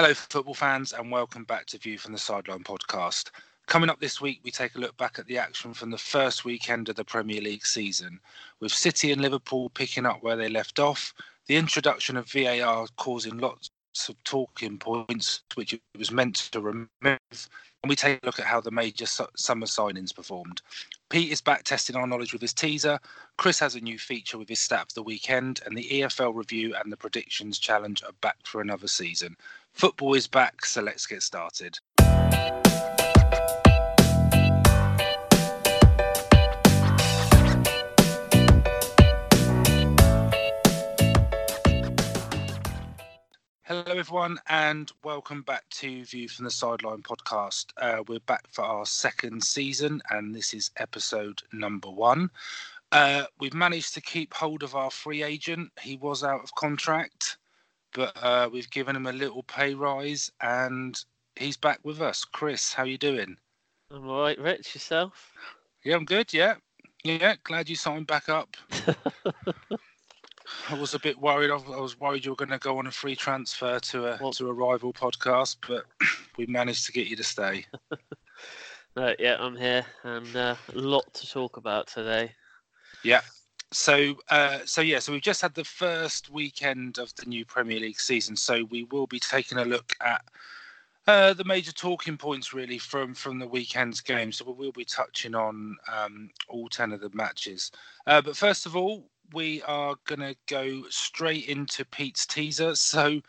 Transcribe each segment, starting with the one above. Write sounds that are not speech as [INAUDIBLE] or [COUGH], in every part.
Hello, football fans, and welcome back to View from the Sideline podcast. Coming up this week, we take a look back at the action from the first weekend of the Premier League season, with City and Liverpool picking up where they left off, the introduction of VAR causing lots of talking points, which it was meant to remove, and we take a look at how the major su- summer signings performed. Pete is back testing our knowledge with his teaser. Chris has a new feature with his stat of the weekend, and the EFL review and the predictions challenge are back for another season. Football is back, so let's get started. Hello, everyone, and welcome back to View from the Sideline podcast. Uh, we're back for our second season, and this is episode number one. Uh, we've managed to keep hold of our free agent. He was out of contract, but uh, we've given him a little pay rise, and he's back with us. Chris, how you doing? I'm all right, Rich. Yourself? Yeah, I'm good. Yeah, yeah. Glad you signed back up. [LAUGHS] I was a bit worried. I was worried you were going to go on a free transfer to a to a rival podcast, but [CLEARS THROAT] we managed to get you to stay. [LAUGHS] no, yeah, I'm here, and uh, a lot to talk about today. So, uh, so yeah, so we've just had the first weekend of the new Premier League season. So we will be taking a look at uh, the major talking points really from from the weekend's game. So we will be touching on um, all ten of the matches. Uh, but first of all, we are going to go straight into Pete's teaser. So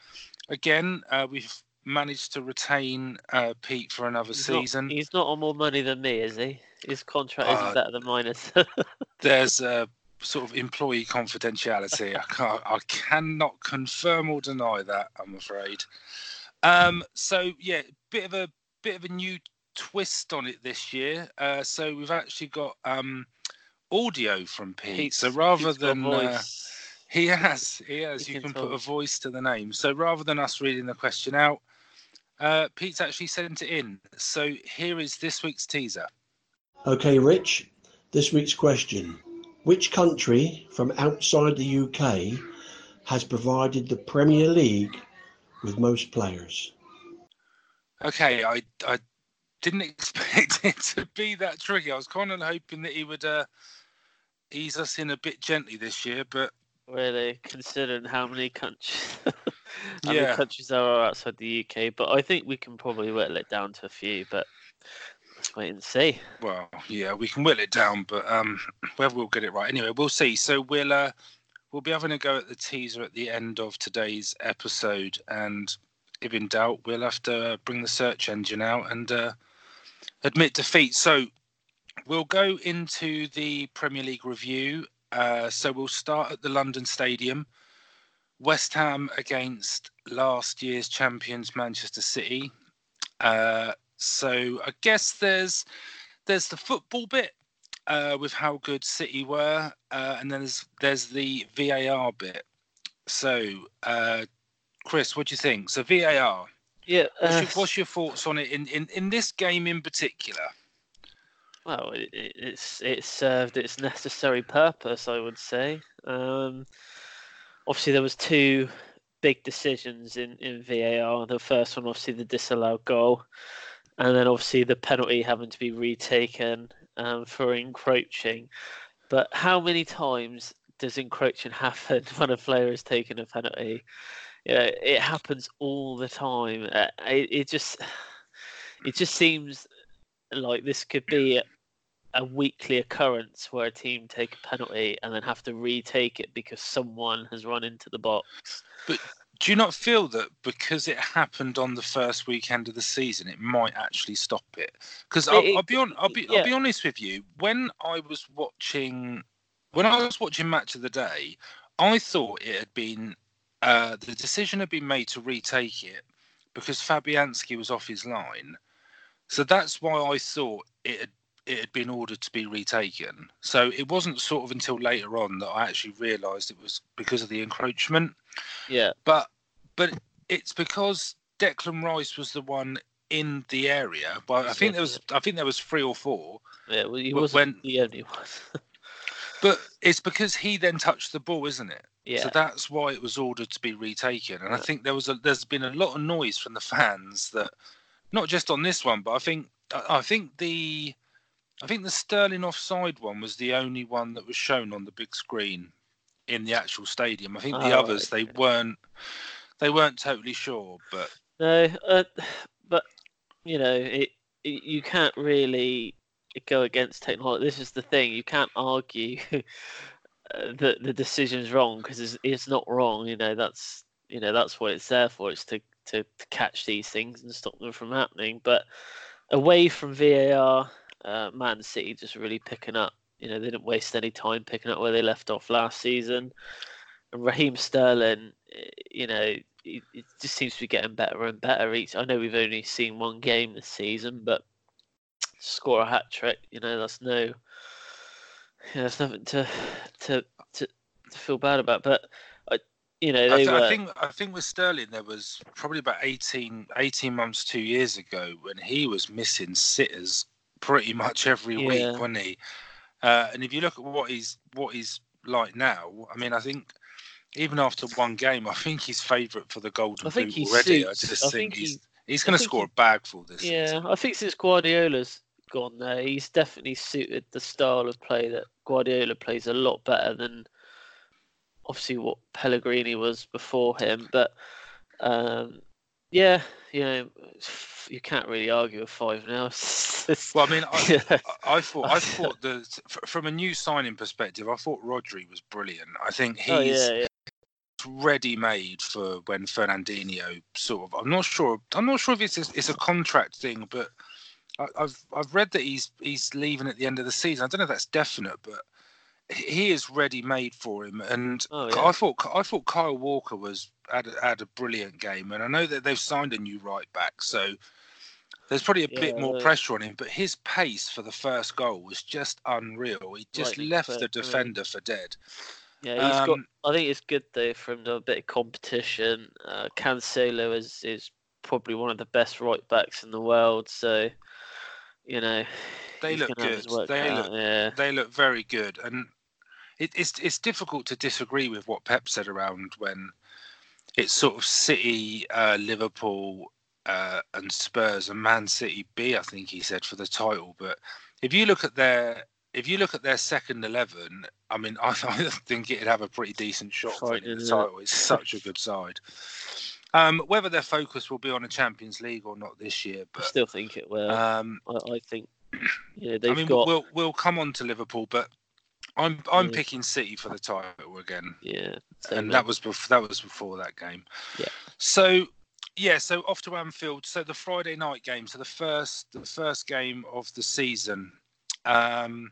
again, uh, we've managed to retain uh, Pete for another He's not- season. he's not on more money than me, is he? His contract Uh, isn't better than mine is. [LAUGHS] there's a sort of employee confidentiality. I can't, I cannot confirm or deny that. I'm afraid. Um, so yeah, bit of a bit of a new twist on it this year. Uh, so we've actually got um, audio from Pete. Pete's- so rather Pete's got than uh, he has, he has. He you can can put a voice to the name. So rather than us reading the question out, uh, Pete's actually sent it in. So here is this week's teaser. Okay, Rich, this week's question. Which country from outside the UK has provided the Premier League with most players? Okay, I I didn't [LAUGHS] expect it to be that tricky. I was kind of hoping that he would uh, ease us in a bit gently this year, but really, considering how many countries, [LAUGHS] how many Yeah. countries there are outside the UK. But I think we can probably whittle it down to a few. But let's wait and see. well, yeah, we can whittle it down, but um, whether we'll get it right anyway, we'll see. So we'll uh, we'll be having a go at the teaser at the end of today's episode, and if in doubt, we'll have to bring the search engine out and uh, admit defeat. So we'll go into the Premier League review. Uh, so we'll start at the London Stadium. West Ham against last year's champions Manchester City. Uh, so I guess there's there's the football bit uh, with how good City were, uh, and then there's there's the VAR bit. So, uh, Chris, what do you think? So VAR. Yeah. What's, uh, your, what's your thoughts on it in, in, in this game in particular? Well, it, it- it's it served its necessary purpose, I would say. Um, obviously, there was two big decisions in, in VAR. The first one, obviously, the disallowed goal, and then obviously the penalty having to be retaken um, for encroaching. But how many times does encroaching happen [LAUGHS] when a player is taking a penalty? You know, it happens all the time. Uh, It, it just [SIGHS] it just seems like this could be a weekly occurrence where a team take a penalty and then have to retake it because someone has run into the box. Do you not feel that because it happened on the first weekend of the season, it might actually stop it? Because I'll, I'll be on, I'll be, yeah. I'll be honest with you. When I was watching, when I was watching Match of the Day, I thought it had been uh, the decision had been made to retake it because Fabianski was off his line. So that's why I thought it had it had been ordered to be retaken. So it wasn't sort of until later on that I actually realised it was because of the encroachment. Yeah, But but it's because Declan Rice was the one in the area. Well, I think there was I think there was three or four. yeah. Well, he wasn't when- the only one. [LAUGHS] But it's because he then touched the ball, isn't it? Yeah. So that's why it was ordered to be retaken. And I think there was a there's been a lot of noise from the fans that not just on this one, but I think I think the I think the Sterling offside one was the only one that was shown on the big screen in the actual stadium. I think the Oh, others they weren't they weren't totally sure, but No, uh, but you know, it, it you can't really go against technology. This is the thing; you can't argue [LAUGHS] that the decision's wrong because it's, it's not wrong. You know, that's you know that's what it's there for. It's to, to to catch these things and stop them from happening. But away from VAR, uh, Man City just really picking up. You know, they didn't waste any time picking up where they left off last season. And Raheem Sterling, eh, you know, it, it just seems to be getting better and better each. I know we've only seen one game this season, but score a hat trick, you know, that's no, you know, that's nothing to to to, to feel bad about. But I, you know, I, th- were. I think I think with Sterling there was probably about 18, 18 months, two years ago when he was missing sitters pretty much every Yeah. week, wasn't he? Uh, and if you look at what he's what he's like now, I mean, I think even after one game, I think he's favourite for the Golden I think Boot he already. suits- I just I think, think he's he- he's going to score he- a bagful this Yeah, season. I think since Guardiola's gone there, he's definitely suited the style of play that Guardiola plays a lot better than obviously what Pellegrini was before him. But um, yeah, you know, you can't really argue with five now. [LAUGHS] Well, I mean, I, yeah, I I thought I [LAUGHS] thought that from a new signing perspective, I thought Rodri was brilliant. I think he's oh yeah, yeah. Ready made for when Fernandinho sort of. I'm not sure. I'm not sure if it's a, it's a contract thing, but I, I've I've read that he's he's leaving at the end of the season. I don't know if that's definite, but he is ready made for him. And Oh, yeah. I thought I thought Kyle Walker was had a, had a brilliant game, and I know that they've signed a new right back, so. There's probably a bit more pressure on him, but his pace for the first goal was just unreal. He just left quick, the yeah. defender for dead. Yeah, he's got. Um, I think it's good though for from a bit of competition. Uh, Cancelo is is probably one of the best right backs in the world. So, you know, They look gonna have his good. They cut look yeah. they look very good, and it, it's it's difficult to disagree with what Pep said around when it's sort of City, uh, Liverpool, uh, and Spurs and Man City B. I think he said for the title. But if you look at their if you look at their second eleven, I mean, I, [LAUGHS] I think it'd have a pretty decent shot for the yeah. title. It's such a good side. Um, whether their focus will be on a Champions League or not this year, but I still think it will. um, I, I think, Yeah, they've I mean, got. we'll we'll come on to Liverpool, but I'm I'm Yeah. picking City for the title again, yeah, and that was before that was before that game. Yeah. So yeah, so off to Anfield. So the Friday night game. So the first the first game of the season. Um,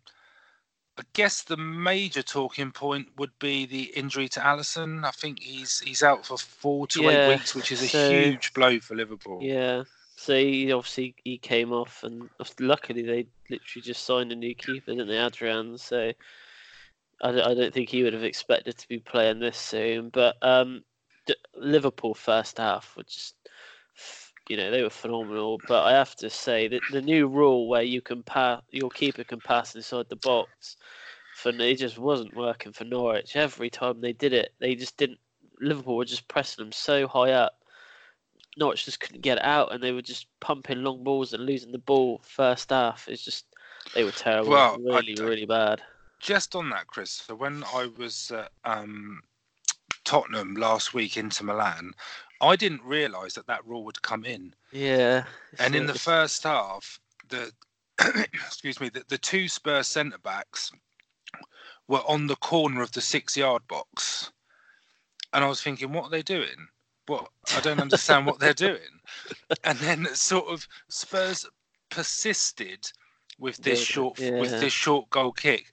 I guess the major talking point would be the injury to Alisson. I think he's he's out for four to Yeah, eight weeks, which is a so- huge blow for Liverpool. Yeah. So he obviously he came off, and luckily they literally just signed a new keeper, didn't they, Adrian? So I don't, I don't think he would have expected to be playing this soon. But um, Liverpool first half were just, you know, they were phenomenal. But I have to say that the new rule where you can pass, your keeper can pass inside the box, for it just wasn't working for Norwich. Every time they did it, they just didn't. Liverpool were just pressing them so high up. Norwich just couldn't get it out, and they were just pumping long balls and losing the ball first half. It's just they were terrible, Well, really, don't- really bad. just on that, Chris. So when I was at um, Tottenham last week Inter Milan, I didn't realise that that rule would come in. Yeah, And in the first half, the [COUGHS] excuse me, the, the two Spurs centre backs were on the corner of the six-yard box, and I was thinking, what are they doing? What I don't understand what they're doing. [LAUGHS] And then sort of Spurs persisted with this it, short with this short goal kick,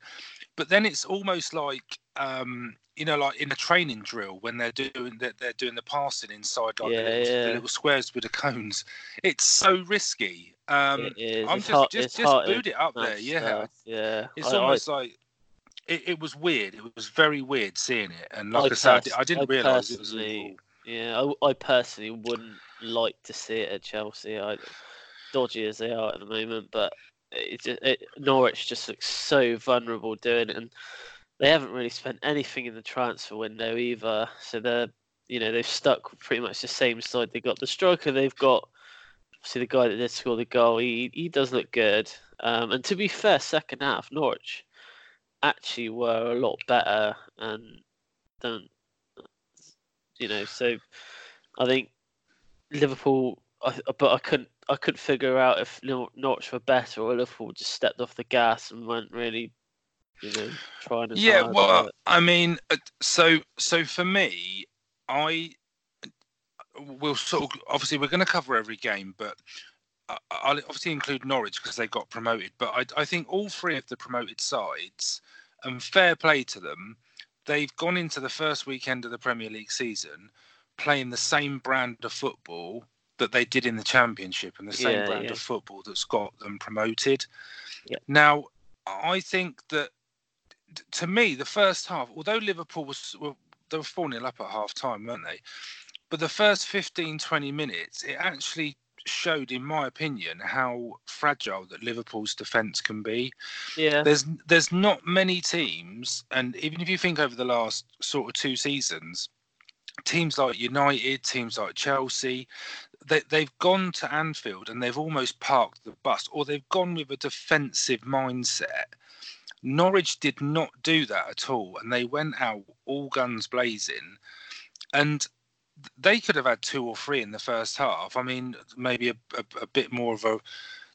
but then it's almost like um, you know, like in a training drill when they're doing that, they're doing the passing inside like Yeah, the, little, yeah. the little squares with the cones. It's so risky. Um, it is. I'm it's just hard, just just boot it up there. Yeah, yeah. it's I- I- almost like it, it was weird. It was very weird seeing it, and like I, I said, I, I didn't I realise it was Yeah, I, I personally wouldn't like to see it at Chelsea. I, dodgy as they are at the moment, but it just it, Norwich just looks so vulnerable doing it, and they haven't really spent anything in the transfer window either. So they're you know they've stuck pretty much the same side. They got the striker they've got. See the guy that did score the goal. He he does look good. Um, and to be fair, second half Norwich actually were a lot better and than you know. So I think Liverpool. I, but I couldn't I couldn't figure out if Norwich were better or Liverpool just stepped off the gas and weren't really you know trying to. Yeah, well, I mean, uh, so so for me, I will sort of obviously we're going to cover every game, but I'll obviously include Norwich because they got promoted. But I, I think all three of the promoted sides, and fair play to them, they've gone into the first weekend of the Premier League season playing the same brand of football that they did in the Championship and the same yeah, brand yeah. of football that's got them promoted. Yeah. Now, I think that to me, the first half, although Liverpool was well, they were 4 0 up at half time, weren't they? But the first 15, 20 minutes, it actually showed, in my opinion, how fragile that Liverpool's defence can be. Yeah. There's there's not many teams, and even if you think over the last sort of two seasons, teams like United, teams like Chelsea, they, they've gone to Anfield and they've almost parked the bus, or they've gone with a defensive mindset. Norwich did not do that at all, and they went out all guns blazing. And they could have had two or three in the first half. I mean, maybe a, a, a, bit more of a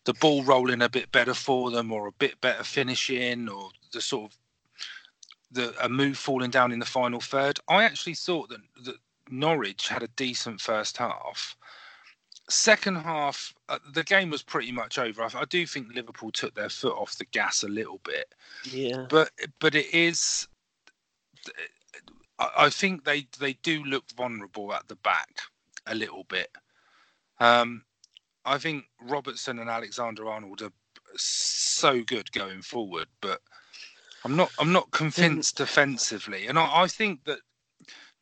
the ball rolling a bit better for them, or a bit better finishing, or the sort of the a move falling down in the final third. I actually thought that that Norwich had a decent first half. Second half, uh, the game was pretty much over. I, I do think Liverpool took their foot off the gas a little bit. Yeah. But but it is I, think they they do look vulnerable at the back a little bit. Um, I think Robertson and Alexander Arnold are so good going forward, but I'm not I'm not convinced defensively, and I, I think that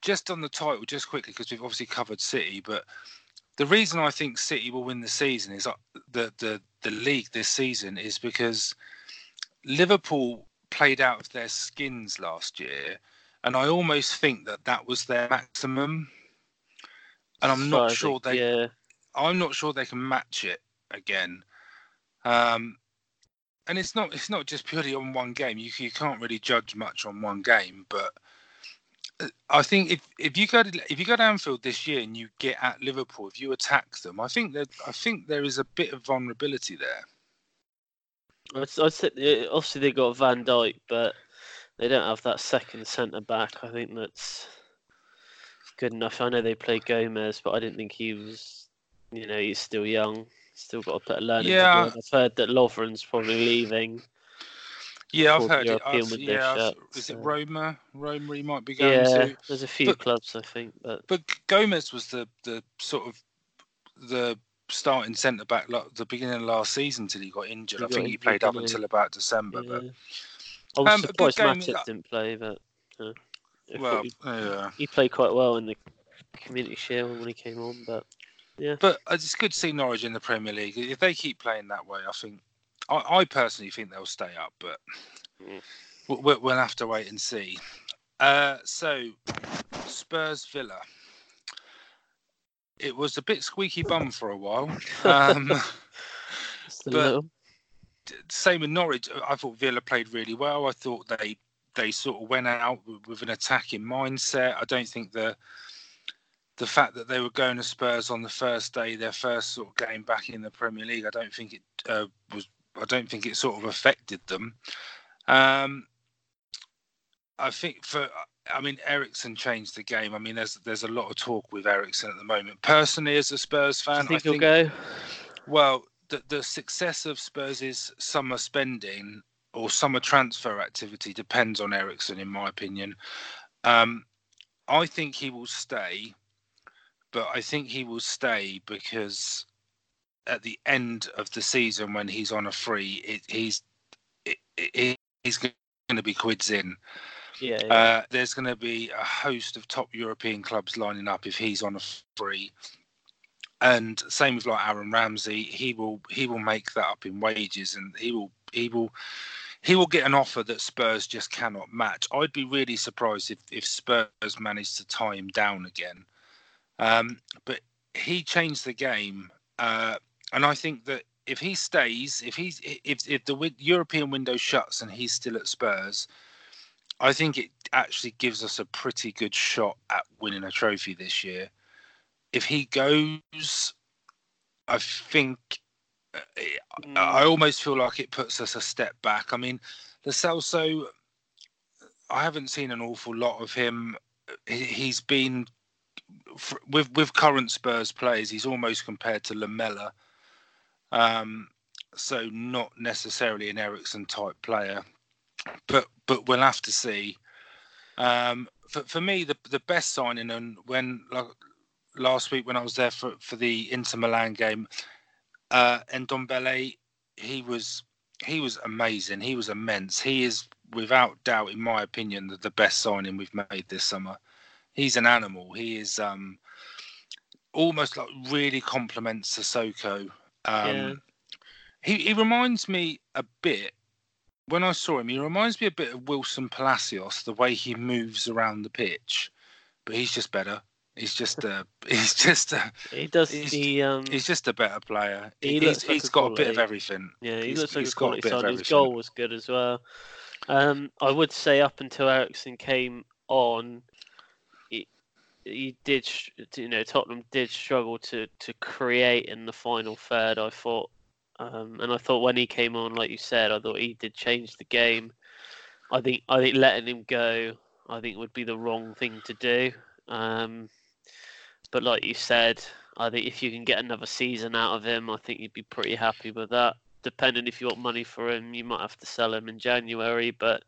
just on the title, just quickly because we've obviously covered City, but the reason I think City will win the season is uh, the the the league this season is because Liverpool played out of their skins last year and I almost think that that was their maximum. And I'm not sure they. Yeah. I'm not sure they can match it again. Um, and it's not it's not just purely on one game. You you can't really judge much on one game, but I think if, if you go to if you go to Anfield this year and you get at Liverpool, if you attack them, I think that I think there is a bit of vulnerability there. I'd, I'd say, obviously they got Van Dijk, but they don't have that second centre back. I think that's good enough. I know they play Gomez, but I didn't think he was. You know, he's still young. Still got a bit of learning yeah. I've heard that Lovren's probably leaving. Yeah, I've heard it. I've, yeah, is so. it Roma? Roma he might be going yeah, to. there's a few but, clubs I think, but but Gomez was the the sort of the starting centre back like, the beginning of last season until he got injured. He I think he played up until about December, yeah. but I was um, surprised Matip didn't play, but uh, well, he, yeah. he played quite well in the Community Shield when he came on. But yeah, but it's good to see Norwich in the Premier League. If they keep playing that way, I think I, I personally think they'll stay up, but mm. we'll, we'll, have to wait and see. Uh, so Spurs Villa. It was a bit squeaky bum for a while. Um, [LAUGHS] but same with Norwich. I thought Villa played really well. I thought they they sort of went out with an attacking mindset. I don't think the the fact that they were going to Spurs on the first day, their first sort of game back in the Premier League, I don't think it uh, was. I don't think it sort of affected them. Um, I think for. I mean, Eriksen changed the game. I mean, there's there's a lot of talk with Eriksen at the moment. Personally, as a Spurs fan, think I think he'll go. Well, the, the success of Spurs' summer spending or summer transfer activity depends on Eriksen, in my opinion. Um, I think he will stay, but I think he will stay because at the end of the season, when he's on a free, it, he's it, he's going to be quids in. Yeah, yeah. Uh, there's going to be a host of top European clubs lining up if he's on a free and same with like Aaron Ramsey, he will he will make that up in wages, and he will he will he will get an offer that Spurs just cannot match. I'd be really surprised if, if Spurs managed to tie him down again. Um, but he changed the game, uh, and I think that if he stays, if he's if if the European window shuts and he's still at Spurs, I think it actually gives us a pretty good shot at winning a trophy this year. If he goes, I think uh, I mm. almost feel like it puts us a step back. I mean, Lo Celso, I haven't seen an awful lot of him. He's been with with current Spurs players. He's almost compared to Lamela, um, so not necessarily an Eriksen type player. But but we'll have to see. Um, for for me, the the best signing and when like last week when I was there for for the Inter Milan game, uh, Ndombele, he was he was amazing. He was immense. He is without doubt, in my opinion, the, the best signing we've made this summer. He's an animal. He is um, almost like really complements Sissoko. Um, yeah. He he reminds me a bit when I saw him. He reminds me a bit of Wilson Palacios, the way he moves around the pitch, but he's just better. He's just a. [LAUGHS] [LAUGHS] He's just a. He does. He's, he, um, he's just a better player. He he's, he's like got a, a bit of everything. Yeah, he he's, looks like a quality side. His goal was good as well. Um, I would say up until Eriksen came on, he did. You know, Tottenham did struggle to to create in the final third. I thought, um, and I thought when he came on, like you said, I thought he did change the game. I think I think letting him go, I think would be the wrong thing to do. Um, but like you said, I think if you can get another season out of him, I think you'd be pretty happy with that. Depending if you want money for him, you might have to sell him in January, but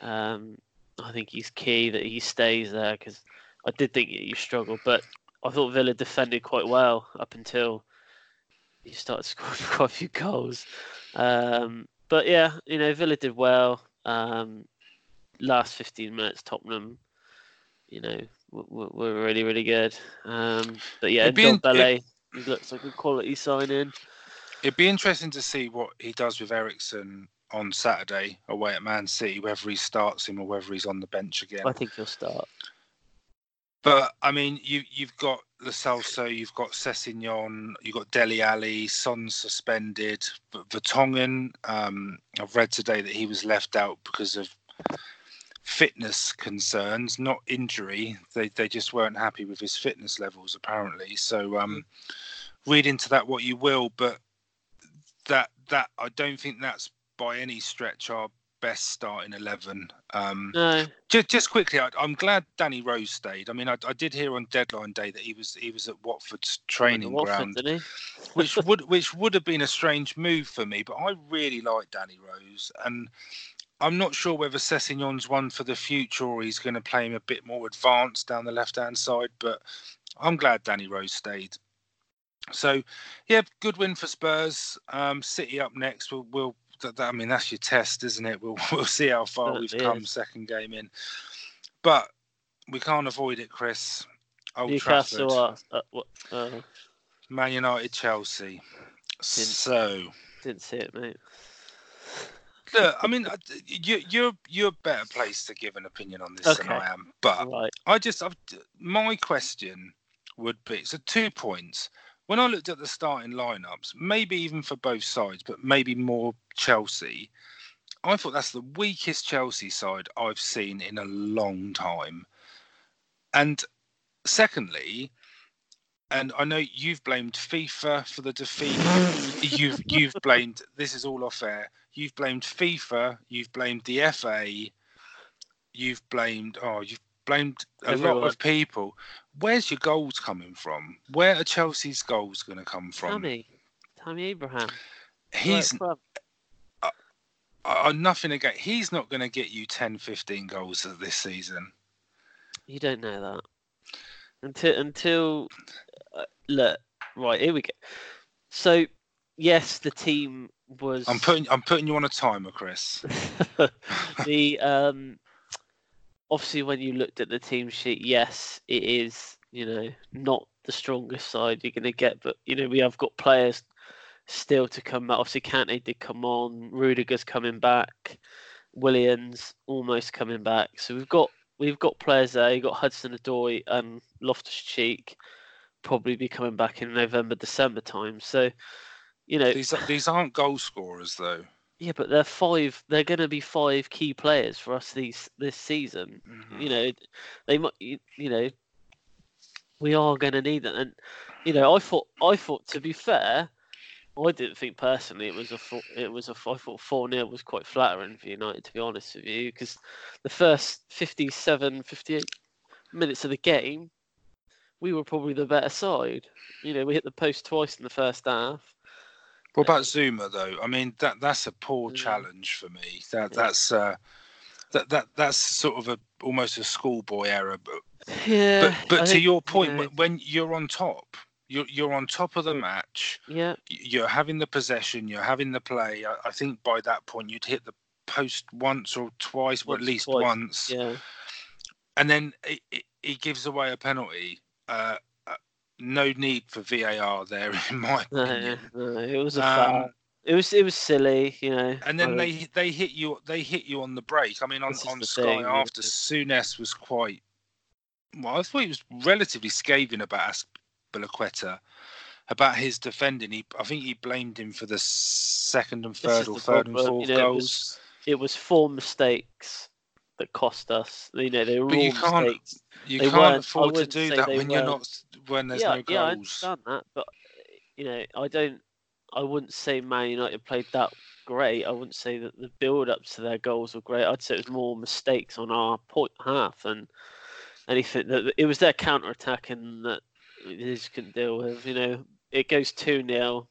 um, I think he's key that he stays there because I did think you struggled, but I thought Villa defended quite well up until you started [LAUGHS] scoring quite a few goals. Um, but yeah, you know, Villa did well. Um, last 15 minutes, Tottenham, you know, were, really, really good. Um, but yeah, Ndombele, he looks like a quality signing. It'd be interesting to see what he does with Eriksen on Saturday away at Man City, whether he starts him or whether he's on the bench again. I think he'll start. But I mean, you you've got Lo Celso, you've got Sessegnon, you've got Dele Alli, Son suspended, Vertonghen. Um, I've read today that he was left out because of fitness concerns, not injury. They they just weren't happy with his fitness levels apparently. So um, read into that what you will, but that that I don't think that's by any stretch our best starting eleven. Um, no. Just just quickly, I, am glad Danny Rose stayed. I mean, I, I, did hear on deadline day that he was he was at Watford's training Watford, ground, [LAUGHS] which would which would have been a strange move for me. But I really like Danny Rose, and I'm not sure whether Sessegnon's one for the future or he's going to play him a bit more advanced down the left hand side. But I'm glad Danny Rose stayed. So, yeah, good win for Spurs. Um, City up next. We'll, we'll that, I mean, that's your test, isn't it? [LAUGHS] We'll we'll see how far we've come second game in. But we can't avoid it, Chris. Old Newcastle, uh, uh, uh, Man United, Chelsea. Didn't, so didn't see it, mate. Look, I [LAUGHS] mean, you, you're you're a better place to give an opinion on this okay. than I am. But right. I just, I've, my question would be so two points. When I looked at the starting lineups, maybe even for both sides, but maybe more Chelsea, I thought that's the weakest Chelsea side I've seen in a long time. And secondly, and I know you've blamed FIFA for the defeat. [LAUGHS] you've you've blamed this is all off air. You've blamed FIFA. You've blamed the FA. You've blamed oh you've blamed a Everyone. lot of people. Where's your goals coming from? Where are Chelsea's goals going to come from? Tommy, Tommy Abraham. He's uh, uh, nothing again. He's not going to get you 10, 15 goals this season. You don't know that until until uh, look right here we go. So yes, the team was. I'm putting I'm putting you on a timer, Chris. [LAUGHS] the um, obviously when you looked at the team sheet, yes, it is you know not the strongest side you're going to get, but you know we have got players still to come back. Obviously, Kante did come on. Rudiger's coming back. Williams almost coming back. So we've got we've got players there. You've got Hudson Odoi and Loftus Cheek probably be coming back in November, December time. So, you know, these these aren't goal scorers though. Yeah, but they're five. They're going to be five key players for us these this season. Mm-hmm. You know, they might. You, you know, we are going to need them. And you know, I thought. I thought to be fair, I didn't think personally it was a. It was a. I thought four 0 was quite flattering for United, to be honest with you, because the first 57, 58 minutes of the game, we were probably the better side. You know, we hit the post twice in the first half. What about Zouma though? I mean, that that's a poor challenge for me. That that's uh, that that that's sort of a almost a schoolboy error. But yeah, but, but to think, your point, yeah. when you're on top, you're you're on top of the match. Yeah, you're having the possession, you're having the play. I, I think by that point you'd hit the post once or twice, or at least twice. once. Yeah, and then he gives away a penalty. Uh, no need for VAR there, [LAUGHS] in my opinion. No, no, it was a um, It was it was silly, you know. And then they they hit you they hit you on the break. I mean, on on Sky thing, after Souness was quite. Well, I thought he was relatively scathing about Azpilicueta, about his defending. He, I think he blamed him for the second and third or third problem. and fourth you know, goals. It was, it was four mistakes that cost us. You know, they were but all you can't, mistakes. You they can't afford to do that when you're not when there's yeah, no goals. Yeah, I understand that, but you know, I don't. I wouldn't say Man United played that great. I wouldn't say that the build up to their goals were great. I'd say it was more mistakes on our point half and anything that it was their counter attack and that they just couldn't deal with. You know, it goes two 0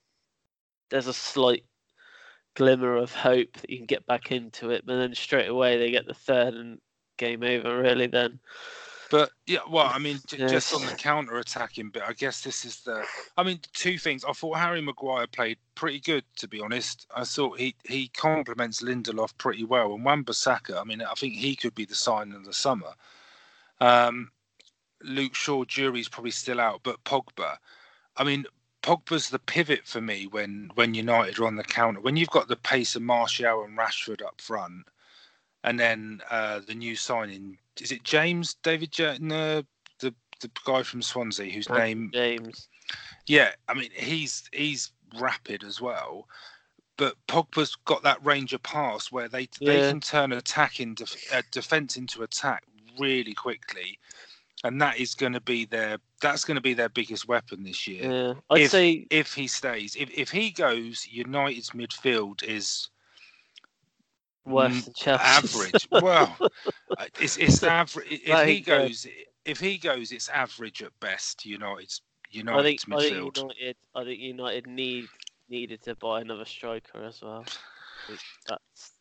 There's a slight glimmer of hope that you can get back into it, but then straight away they get the third and game over. Really, then. But yeah, well, I mean, j- just on the counter attacking bit, I guess this is the. I mean, two things. I thought Harry Maguire played pretty good, to be honest. I thought he he complements Lindelof pretty well, and Wan-Bissaka. I mean, I think he could be the sign of the summer. Um, Luke Shaw, jury's probably still out, but Pogba. I mean, Pogba's the pivot for me when when United are on the counter. When you've got the pace of Martial and Rashford up front, and then uh, the new signing is it James David J- no, the the guy from Swansea whose name James. Yeah, I mean he's he's rapid as well, but Pogba's got that range of pass where they yeah. they can turn attack into uh, defense into attack really quickly and that is going to be their that's going to be their biggest weapon this year. Yeah, I'd if, say if he stays, if if he goes, United's midfield is worse than Chelsea. Average. [LAUGHS] well, uh, it's it's average. If he goes, if he goes, it's average at best. United's United's I think, midfield. I think United, I think United need needed to buy another striker as well. That's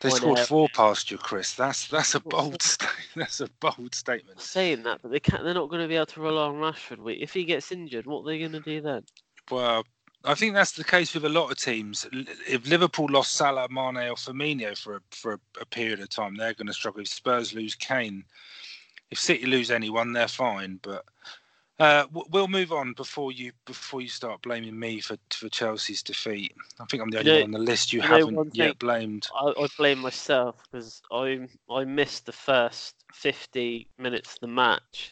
they scored four past you, Chris. That's that's a bold sta- [LAUGHS] that's a bold statement. Saying that, but they can't. They're not going to be able to rely on Rashford. If he gets injured, what are they going to do then? Well, I think that's the case with a lot of teams. If Liverpool lost Salah, Mane, or Firmino for a, for a, period of time, they're going to struggle. If Spurs lose Kane, if City lose anyone, they're fine. But uh, we'll move on before you before you start blaming me for for Chelsea's defeat. I think I'm the only you know, one on the list you, you haven't yet blamed. I, I blame myself because I I missed the first 50 minutes of the match,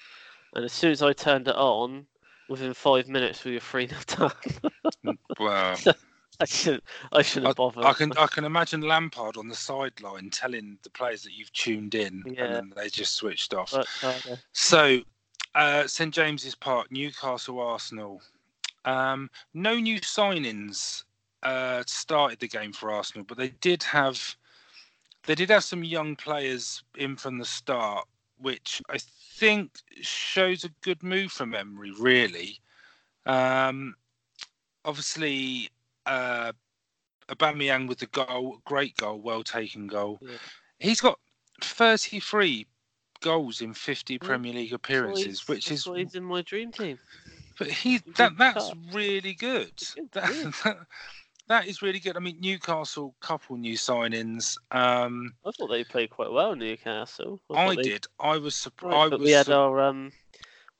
and as soon as I turned it on, within five minutes we were free to time. wow. [LAUGHS] I shouldn't. I shouldn't I, bother. I can. I can imagine Lampard on the sideline telling the players that you've tuned in, yeah. and then they just switched off. so uh, St James's Park, Newcastle, Arsenal. Um, no new signings uh, started the game for Arsenal, but they did have they did have some young players in from the start, which I think shows a good move from Emery. Really, um, obviously, uh, Aubameyang with the goal, great goal, well taken goal. Yeah. He's got 33 goals in 50 Premier League appearances, which is he's in my dream team. But he that that's really good. That, [LAUGHS] that, that is really good. I mean, Newcastle couple new signings. Um, I thought they played quite well, Newcastle. I, I did. I was surprised. Right, we had our um,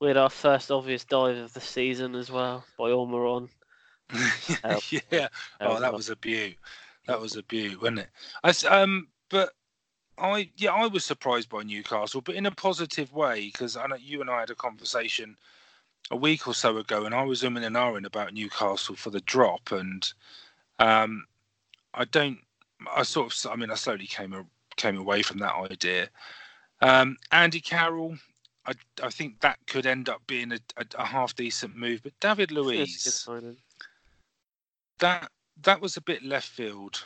we had our first obvious dive of the season as well by Almiron. [LAUGHS] yeah. Oh, that was a beaut. That was a beaut, wasn't it? I, um, but I yeah, I was surprised by Newcastle, but in a positive way because I know you and I had a conversation a week or so ago, and I was umming and ahhing about Newcastle for the drop, and um, I don't. I sort of. I mean, I slowly came came away from that idea. Um, Andy Carroll, I, I think that could end up being a, a, a half decent move, but David Luiz, that that was a bit left field.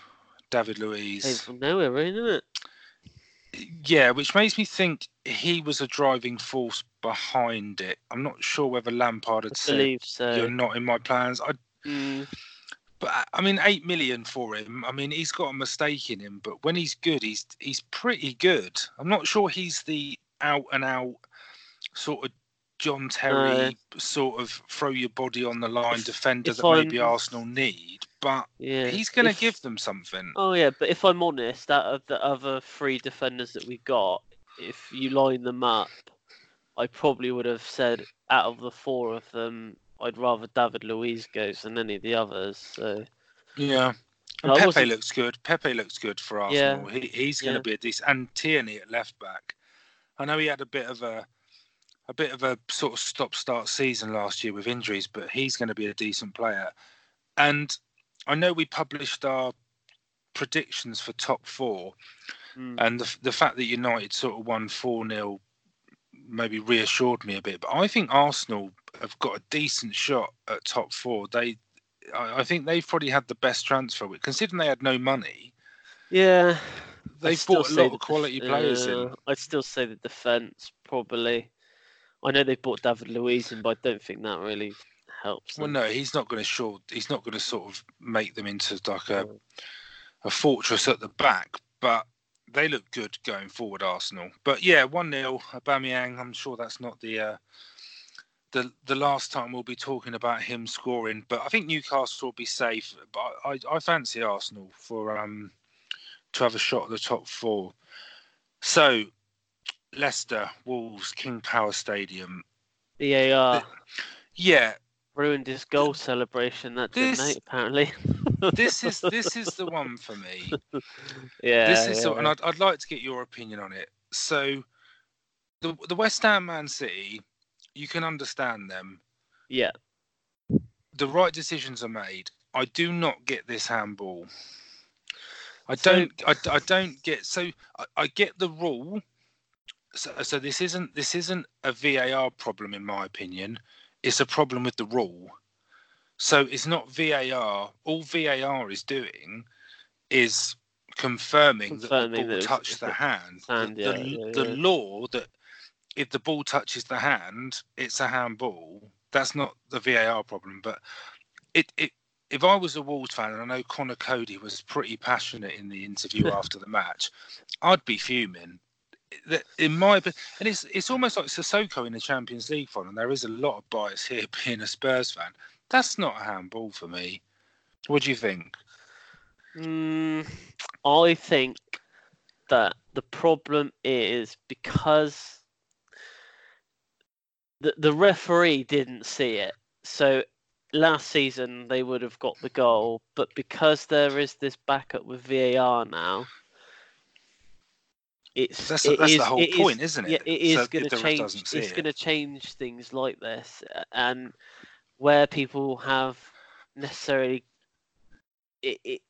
David Luiz came from nowhere, really, isn't it? Yeah, which makes me think he was a driving force behind it. I'm not sure whether Lampard had I said so. you're not in my plans. I, mm. But I mean, eight million for him. I mean, he's got a mistake in him, but when he's good, he's he's pretty good. I'm not sure he's the out and out sort of John Terry uh, sort of throw your body on the line defender that I'm, maybe Arsenal need, but yeah, he's going to give them something. Oh yeah, but if I'm honest, out of the other three defenders that we got, if you line them up, I probably would have said out of the four of them, I'd rather David Luiz goes than any of the others. So yeah. And Pepe looks good. Pepe looks good for Arsenal. Yeah. He, he's going to yeah. be a decent. And Tierney at left back. I know he had a bit of a a bit of a sort of stop-start season last year with injuries, but he's going to be a decent player. And I know we published our predictions for top four, mm. and the the fact that United sort of won four 0 maybe reassured me a bit. But I think Arsenal have got a decent shot at top four. They, I, I think they've probably had the best transfer. With considering they had no money, yeah, they've bought a lot of quality players uh, in. I'd still say the defence probably. I know they've bought David Luiz in, but I don't think that really helps. Them. Well, no, he's not going to short. He's not going to sort of make them into like a a fortress at the back. But they look good going forward, Arsenal. But yeah, one 0 Aubameyang. I'm sure that's not the uh, the the last time we'll be talking about him scoring. But I think Newcastle will be safe. But I, I fancy Arsenal for um to have a shot at the top four. So Leicester, Wolves, King Power Stadium. VAR. Yeah. Ruined his goal celebration that this, night, apparently. [LAUGHS] this is this is the one for me. Yeah. This is yeah. The, and I'd, I'd like to get your opinion on it. So, the the West Ham Man City, you can understand them. Yeah. The right decisions are made. I do not get this handball. I don't. I, I don't get. So I, I get the rule so, so this isn't this isn't a VAR problem in my opinion. It's a problem with the rule. So it's not VAR. All VAR is doing is confirming, confirming that the ball touched the [LAUGHS] hand. hand the, yeah, the, yeah, the yeah. law that if the ball touches the hand, it's a handball. That's not the VAR problem. But it, it if I was a Wolves fan, and I know Conor Coady was pretty passionate in the interview [LAUGHS] after the match, I'd be fuming in my and it's it's almost like Sissoko in the Champions League final. There is a lot of bias here, [LAUGHS] being a Spurs fan. That's not a handball for me. What do you think? Mm, I think that the problem is because the the referee didn't see it. So last season they would have got the goal, but because there is this backup with VAR now, it's that's, it that's is, the whole point, is, not it? Yeah, it is so going to change. It's it. going to change things like this, and where people have necessarily. It, it,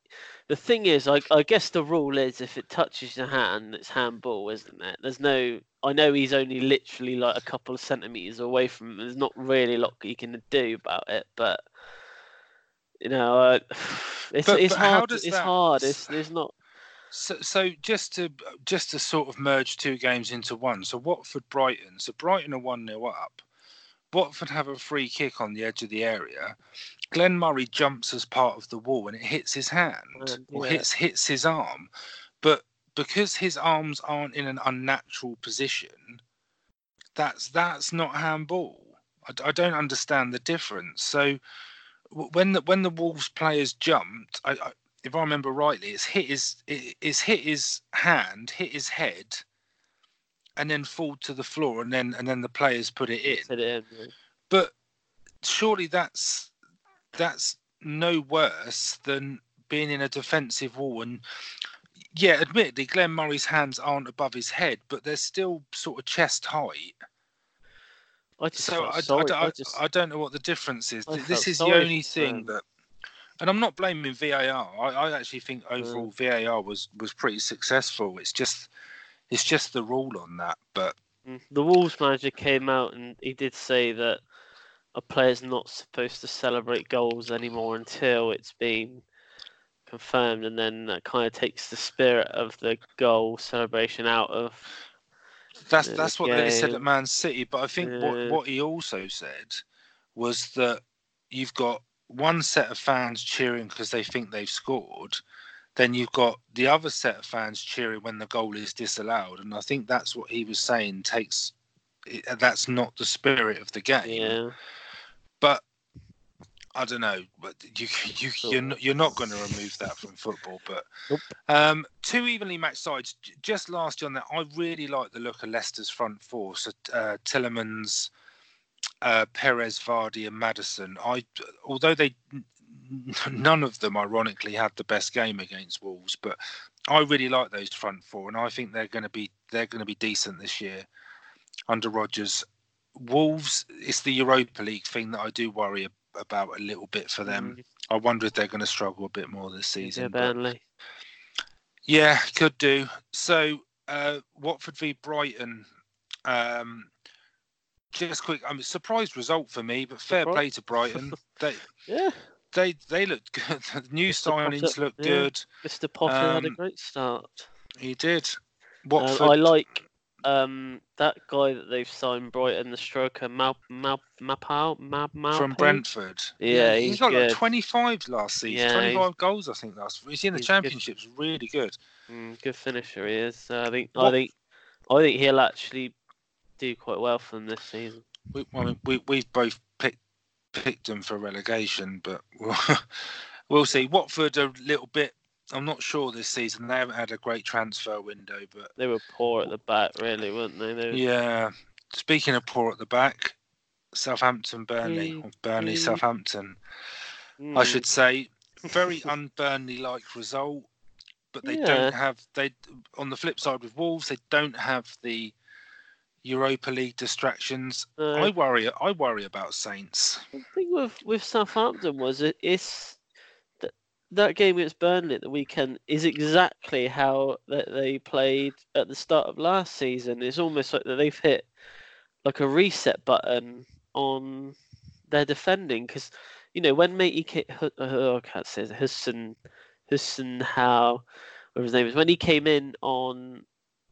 the thing is, I, I guess the rule is if it touches your hand, it's handball, isn't it? There's no. I know he's only literally like a couple of centimeters away from. Him. There's not really a lot you can do about it, but you know, uh, [SIGHS] it's but, it's but hard. It's that... hard. It's there's not so, so just to just to sort of merge two games into one. So Watford Brighton. So Brighton are one 0 up. Watford have a free kick on the edge of the area. Glenn Murray jumps as part of the wall and it hits his hand um, yeah. or hits hits his arm. But because his arms aren't in an unnatural position, that's that's not handball. I, I don't understand the difference. So when the when the Wolves players jumped, I, I if I remember rightly, it's hit his it's hit his hand, hit his head, and then fall to the floor, and then and then the players put it in. Put it in yeah. But surely that's that's no worse than being in a defensive wall. And yeah, admittedly, Glenn Murray's hands aren't above his head, but they're still sort of chest height. I just So I. I, I, just, I don't know what the difference is. This is the only thing that, and I'm not blaming VAR. I, I actually think mm. overall VAR was was pretty successful. It's just it's just the rule on that. But Mm. the Wolves manager came out and he did say that a player's not supposed to celebrate goals anymore until it's been confirmed, and then that kind of takes the spirit of the goal celebration out of. That's that's what they said at Man City. But I think Yeah. what what he also said was that you've got one set of fans cheering because they think they've scored, then you've got the other set of fans cheering when the goal is disallowed, and I think that's what he was saying takes. That's not the spirit of the game. Yeah, But I don't know. But you you you're not, you're not going to remove that from football. But Nope. um, two evenly matched sides. Just last year on that, I really like the look of Leicester's front four. So uh, Tielemans, uh, Perez, Vardy, and Maddison. I although they none of them ironically had the best game against Wolves, but I really like those front four, and I think they're going to be they're going to be decent this year under Rodgers. Wolves, it's the Europa League thing that I do worry about a little bit for them. Mm, I wonder if they're going to struggle a bit more this season. but- Burnley. yeah, could do. So, uh, Watford v Brighton. Um, just quick, I'm mean, surprised result for me, but fair Surprise. play to Brighton. [LAUGHS] they Yeah, they they look [LAUGHS] good. The new Mr. Potter, signings look yeah. good. Mr. Potter had a Um, great start. He did. Um, Watford. I like um, that guy that they've signed Brighton, the stroker, Mal, Mal, Maupay, Mal, Mal, from Brentford. Yeah, he he's got like good. 25 last season. Yeah, 25 goals, I think. Last. He's in the he's good. Really good. Mm, good finisher he is. So I think I think I think he'll actually do quite well for them this season. We, I mean, we we've both picked them for relegation, but we'll, [LAUGHS] we'll see. Watford a little bit. I'm not sure this season. They haven't had a great transfer window, but They were poor at the back, really, weren't they? they were, yeah. Speaking of poor at the back, Southampton, Burnley, Mm, or Burnley, mm. Southampton. I Mm, should say, very [LAUGHS] un-Burnley like result, but they Yeah. don't have they. On the flip side with Wolves, they don't have the Europa League distractions. no. I worry. I worry about Saints. The thing with with Southampton was it, it's that that game against Burnley at the weekend is exactly how that they played at the start of last season. It's almost like that they've hit like a reset button on their defending because you know when Matey came, oh, I can't say Hussein Hussein how whatever his name is when he came in on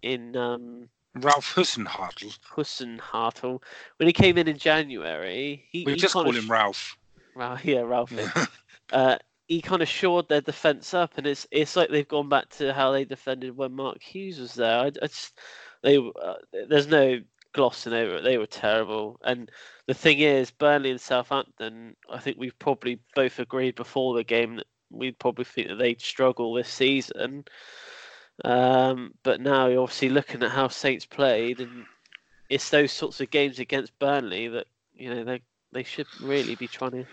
in um Ralph Hasenhüttl. Hussein Hartle when he came in in January he, We he just call of him Ralph. Ra- yeah, Ralphie. [LAUGHS] uh, he kind of shored their defense up, and it's it's like they've gone back to how they defended when Mark Hughes was there. I, I just they uh, there's no glossing over it. They were terrible, and the thing is, Burnley and Southampton. I think we've probably both agreed before the game that we'd probably think that they'd struggle this season. Um, but now you're obviously looking at how Saints played, and it's those sorts of games against Burnley that you know they they should really be trying to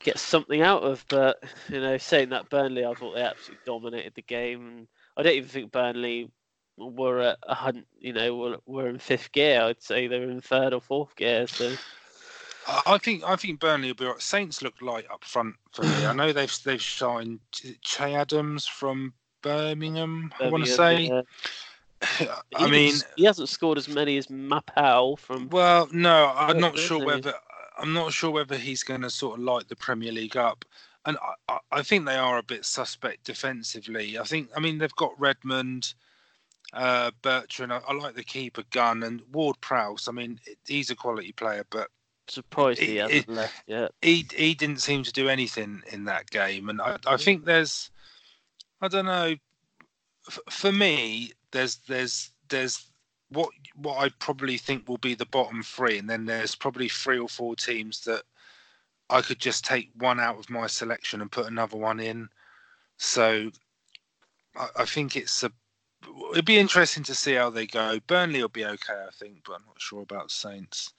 get something out of. But you know, saying that Burnley, I thought they absolutely dominated the game, I don't even think Burnley were at a hunt. You know, were, were in fifth gear. I'd say they were in third or fourth gear. So I I think I think Burnley will be right. Saints look light up front for me. I know they've they've signed Che Adams from Birmingham. I want to say. Yeah. [SIGHS] I He mean, he hasn't scored as many as Maupay from. Well, no, I'm not sure whether I'm not sure whether he's going to sort of light the Premier League up, and I, I, think they are a bit suspect defensively. I think, I mean, they've got Redmond, uh, Bertrand. I, I like the keeper Gunn and Ward Prowse. I mean, he's a quality player, but Surprised he it- hasn't it- left yet. he he didn't seem to do anything in that game, and I, I think there's, I don't know, for me, there's there's there's what what I probably think will be the bottom three, and then there's probably three or four teams that I could just take one out of my selection and put another one in. So I, I think it's a. It'd be interesting to see how they go. Burnley will be okay, I think, but I'm not sure about Saints.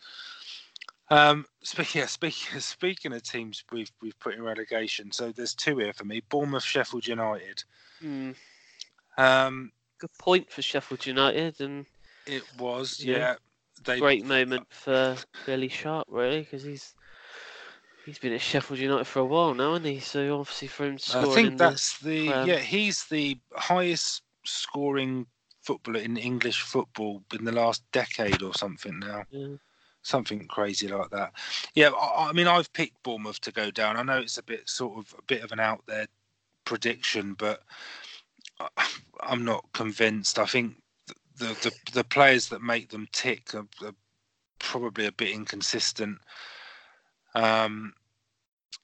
Um, speaking, yeah, speaking, [LAUGHS] speaking of teams we've we've put in relegation, so there's two here for me: Bournemouth, Sheffield United. Hmm. Um, Good point for Sheffield United, and it was, Yeah. yeah. They great moment for Billy Sharp, really, because he's he's been at Sheffield United for a while now, hasn't he? So obviously for him I scoring in think that's the Prem. yeah. He's the highest scoring footballer in English football in the last decade or something now. yeah. Something crazy like that. Yeah, I, I mean, I've picked Bournemouth to go down. I know it's a bit sort of a bit of an out there prediction, but I- [SIGHS] I'm not convinced. I think the the, the players that make them tick are, are probably a bit inconsistent. Um,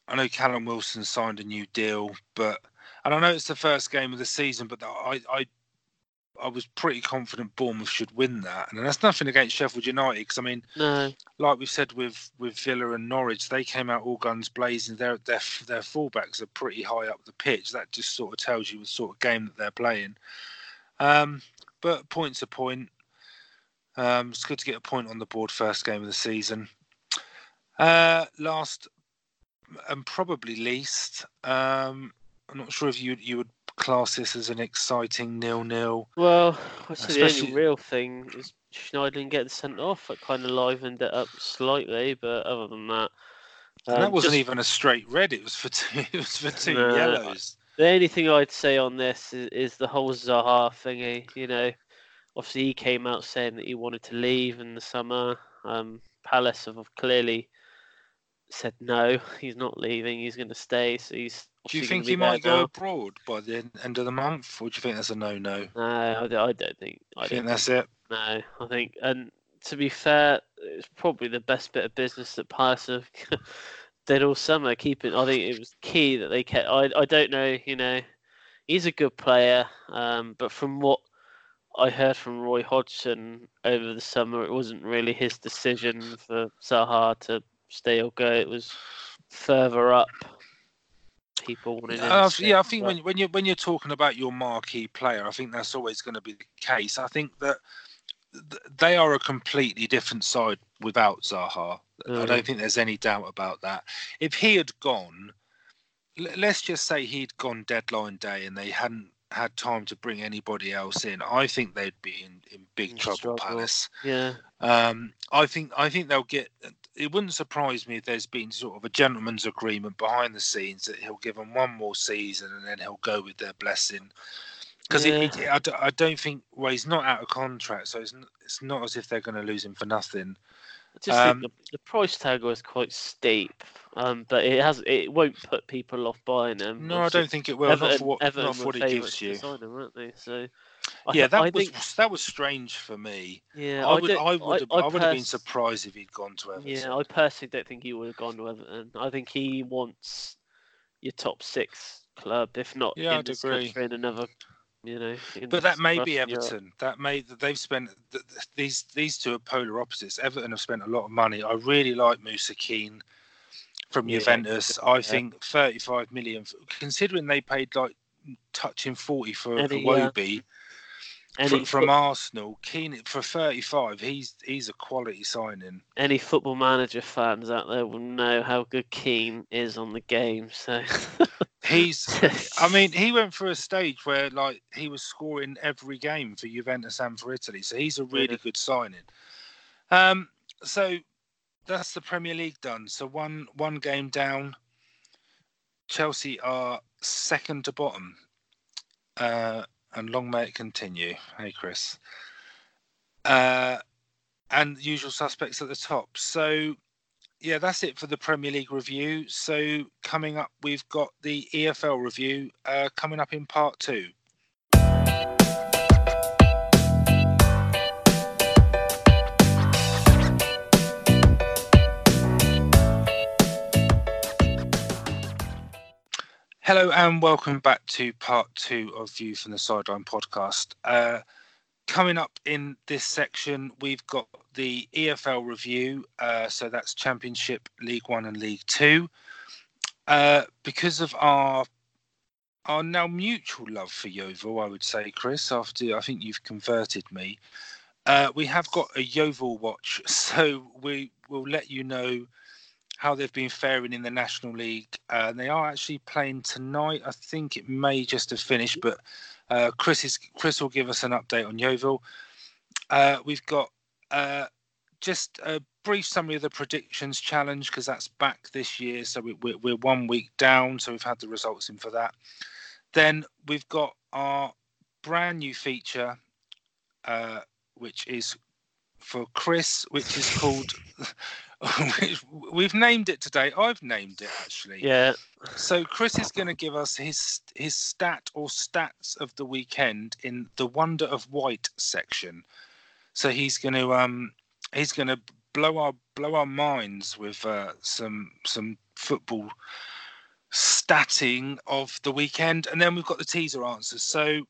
I know Callum Wilson signed a new deal, but and I know it's the first game of the season, but I I I was pretty confident Bournemouth should win that, and that's nothing against Sheffield United because I mean, No, like we've said with with Villa and Norwich, they came out all guns blazing. Their their their fullbacks are pretty high up the pitch. That just sort of tells you the sort of game that they're playing. Um, but point's a point. Um, it's good to get a point on the board first game of the season. Uh, last and probably least, um, I'm not sure if you you would class this as an exciting nil-nil. well, I say the Especially- only real thing is Schneider getting sent off. That kind of livened it up slightly, but other than that, And that um, wasn't just- even a straight red. It was for two. [LAUGHS] It was for two No, yellows. The only thing I'd say on this is, is the whole Zaha thingy. You know, obviously he came out saying that he wanted to leave in the summer. Um, Palace have clearly said no, [LAUGHS] he's not leaving. He's going to stay. So he's. Do you think he might go now. abroad by the end of the month, or do you think that's a no-no? No, I, don't think. I I don't think that's it. No, I think, and to be fair, it's probably the best bit of business that Palace have [LAUGHS] did all summer. Keeping, I think it was key that they kept. I, I don't know, you know, he's a good player, um, but from what I heard from Roy Hodgson over the summer, it wasn't really his decision for Zaha to stay or go. It was further up. People wanted. Uh, yeah, I think when when you when you're talking about your marquee player, I think that's always going to be the case. I think that they are a completely different side without Zaha. I Mm. don't think there's any doubt about that. If he had gone, l- let's just say he'd gone deadline day and they hadn't had time to bring anybody else in, I think they'd be in, in big In trouble, struggle. Palace. yeah, Um, I think I think they'll get. It wouldn't surprise me if there's been sort of a gentleman's agreement behind the scenes that he'll give them one more season and then he'll go with their blessing. Because Yeah. I, I don't think well he's not out of contract, so it's n- it's not as if they're going to lose him for nothing. I just Um, think the, the price tag was quite steep, um, but it has it won't put people off buying them. No, I don't think it will. not Everton, for what, Everton not for what it gives you. sign him, weren't they? So Yeah, th- that I was think, that was strange for me. yeah, I would don't- I would have, I, I would have been surprised if he'd gone to Everton. Yeah, I personally don't think he would have gone to Everton. I think he wants your top six club, if not Yeah, in I'd this agree. country, in another, you know. But that may be Europe. Everton. That may they've spent th- th- these these two are polar opposites. Everton have spent a lot of money. I really like Musa Kean from Yeah, Juventus. I yeah. think 35 million, considering they paid like touching 40 for, for Any, uh, Wobie Any, from, from Arsenal. Kean for 35, he's he's a quality signing. any football manager fans out there will know how good Kean is on the game. So [LAUGHS] He's I mean, he went through a stage where like he was scoring every game for Juventus and for Italy, so he's a really Yeah. good signing. Um, so that's the Premier League done. So one one game down. Chelsea are second to bottom, uh, and long may it continue. Hey, Chris. Uh, and usual suspects at the top. So yeah, that's it for the Premier League review. So coming up, we've got the EFL review uh, coming up in part two. Hello and welcome back to part two of View from the Sideline podcast. Uh, coming up in this section, we've got the EFL review. Uh, so that's Championship, League One, and League Two. Uh, because of our our now mutual love for Yeovil, I would say, Chris. After I think you've converted me, uh, we have got a Yeovil watch. [LAUGHS] So we we'll let you know how they've been faring in the National League. Uh, they are actually playing tonight. I think it may just have finished, but uh, Chris is Chris will give us an update on Yeovil. Uh, we've got uh, just a brief summary of the predictions challenge because that's back this year. So we, we're, we're one week down. So we've had the results in for that. Then we've got our brand new feature, uh, which is for Chris, which is called [LAUGHS] [LAUGHS] We've named it today. I've named it actually. Yeah. So Chris is going to give us his his stat or stats of the weekend in the Wonder of White section. So he's going to um he's going to blow our blow our minds with uh, some some football statting of the weekend, and then we've got the teaser answers. So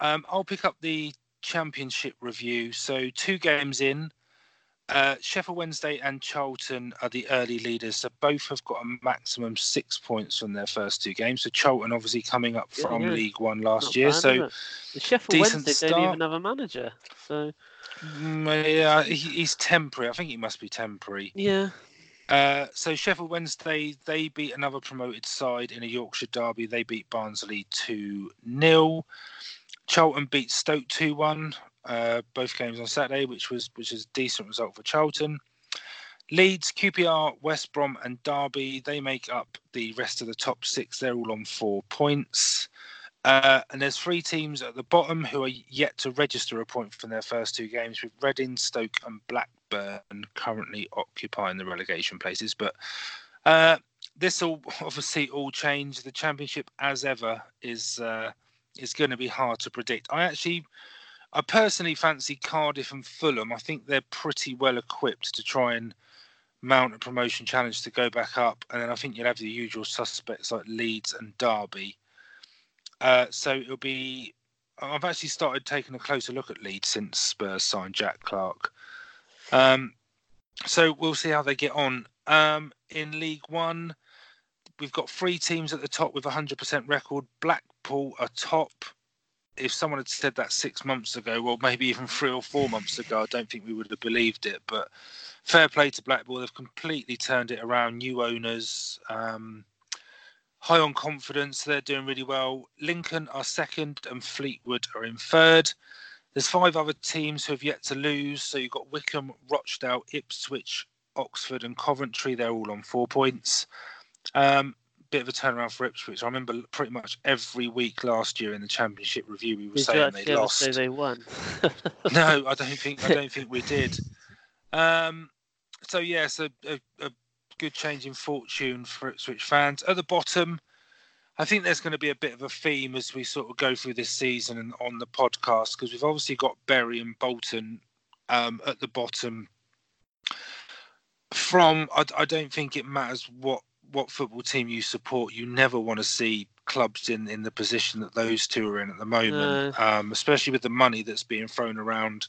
um, I'll pick up the championship review. So two games in. Uh, Sheffield Wednesday and Charlton are the early leaders, so both have got a maximum six points from their first two games. So Charlton obviously coming up from yeah, yeah. League One last Not year, bad, so the Sheffield Wednesday start. don't even have a manager. So mm, yeah, he, he's temporary. I think he must be temporary. Yeah. Uh, so Sheffield Wednesday they beat another promoted side in a Yorkshire derby. They beat Barnsley two 0 Charlton beat Stoke two one uh, both games on Saturday, which was which is a decent result for Charlton. Leeds, QPR, West Brom, and Derby they make up the rest of the top six. They're all on four points. Uh, and there's three teams at the bottom who are yet to register a point from their first two games, with Reading, Stoke, and Blackburn currently occupying the relegation places. But uh, this will obviously all change. The championship, as ever, is uh, is going to be hard to predict. I actually I personally fancy Cardiff and Fulham. I think they're pretty well equipped to try and mount a promotion challenge to go back up. And then I think you'll have the usual suspects like Leeds and Derby. Uh, so it'll be. I've actually started taking a closer look at Leeds since Spurs signed Jack Clark. Um, so we'll see how they get on. Um, in League One, we've got three teams at the top with a 100% record. Blackpool are top if someone had said that six months ago, well, maybe even three or four months ago, I don't think we would have believed it. But fair play to Blackpool, they've completely turned it around. New owners, um, high on confidence, they're doing really well. Lincoln are second, and Fleetwood are in third. There's five other teams who have yet to lose. So you've got Wycombe, Rochdale, Ipswich, Oxford, and Coventry. They're all on four points. Um, bit of a turnaround for Ipswich. I remember pretty much every week last year in the Championship review we were did saying they lost. Say they won? [LAUGHS] no, I don't think I don't [LAUGHS] think we did. Um, so yes, a, a, a, good change in fortune for Ipswich fans. At the bottom, I think there's going to be a bit of a theme as we sort of go through this season and on the podcast because we've obviously got Bury and Bolton um, at the bottom. From I, I don't think it matters what what football team you support, you never want to see clubs in, in the position that those two are in at the moment, no. um, especially with the money that's being thrown around,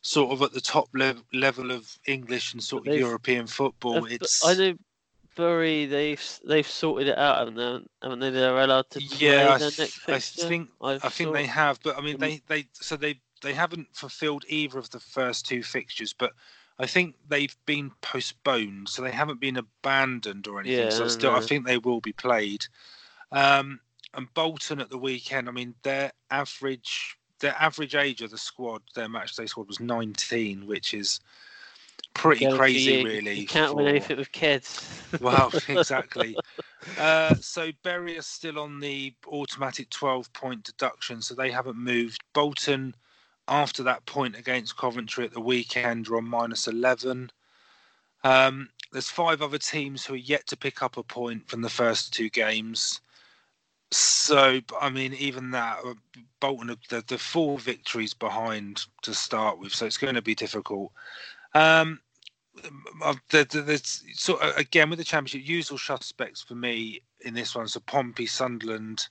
sort of at the top le- level of English and sort of European football. It's I know Bury they've they've sorted it out, haven't they? Haven't they? They're allowed to yeah. I, I, think I've i think they have, but I mean they they so they they haven't fulfilled either of the first two fixtures, but I think they've been postponed, so they haven't been abandoned or anything. Yeah, so still, no. I think they will be played. Um, and Bolton at the weekend, I mean, their average their average age of the squad, their match day squad was 19, which is pretty crazy, you, really. You can't for... win anything with kids. [LAUGHS] well, [LAUGHS] exactly. Uh, so Bury are still on the automatic 12 point deduction, so they haven't moved. Bolton after that point against Coventry at the weekend are on minus 11. Um, there's five other teams who are yet to pick up a point from the first two games. So, I mean, even that, uh, Bolton, the, the four victories behind to start with, so it's going to be difficult. Um, there's sort of, again with the championship, usual suspects for me in this one. So Pompey, Sunderland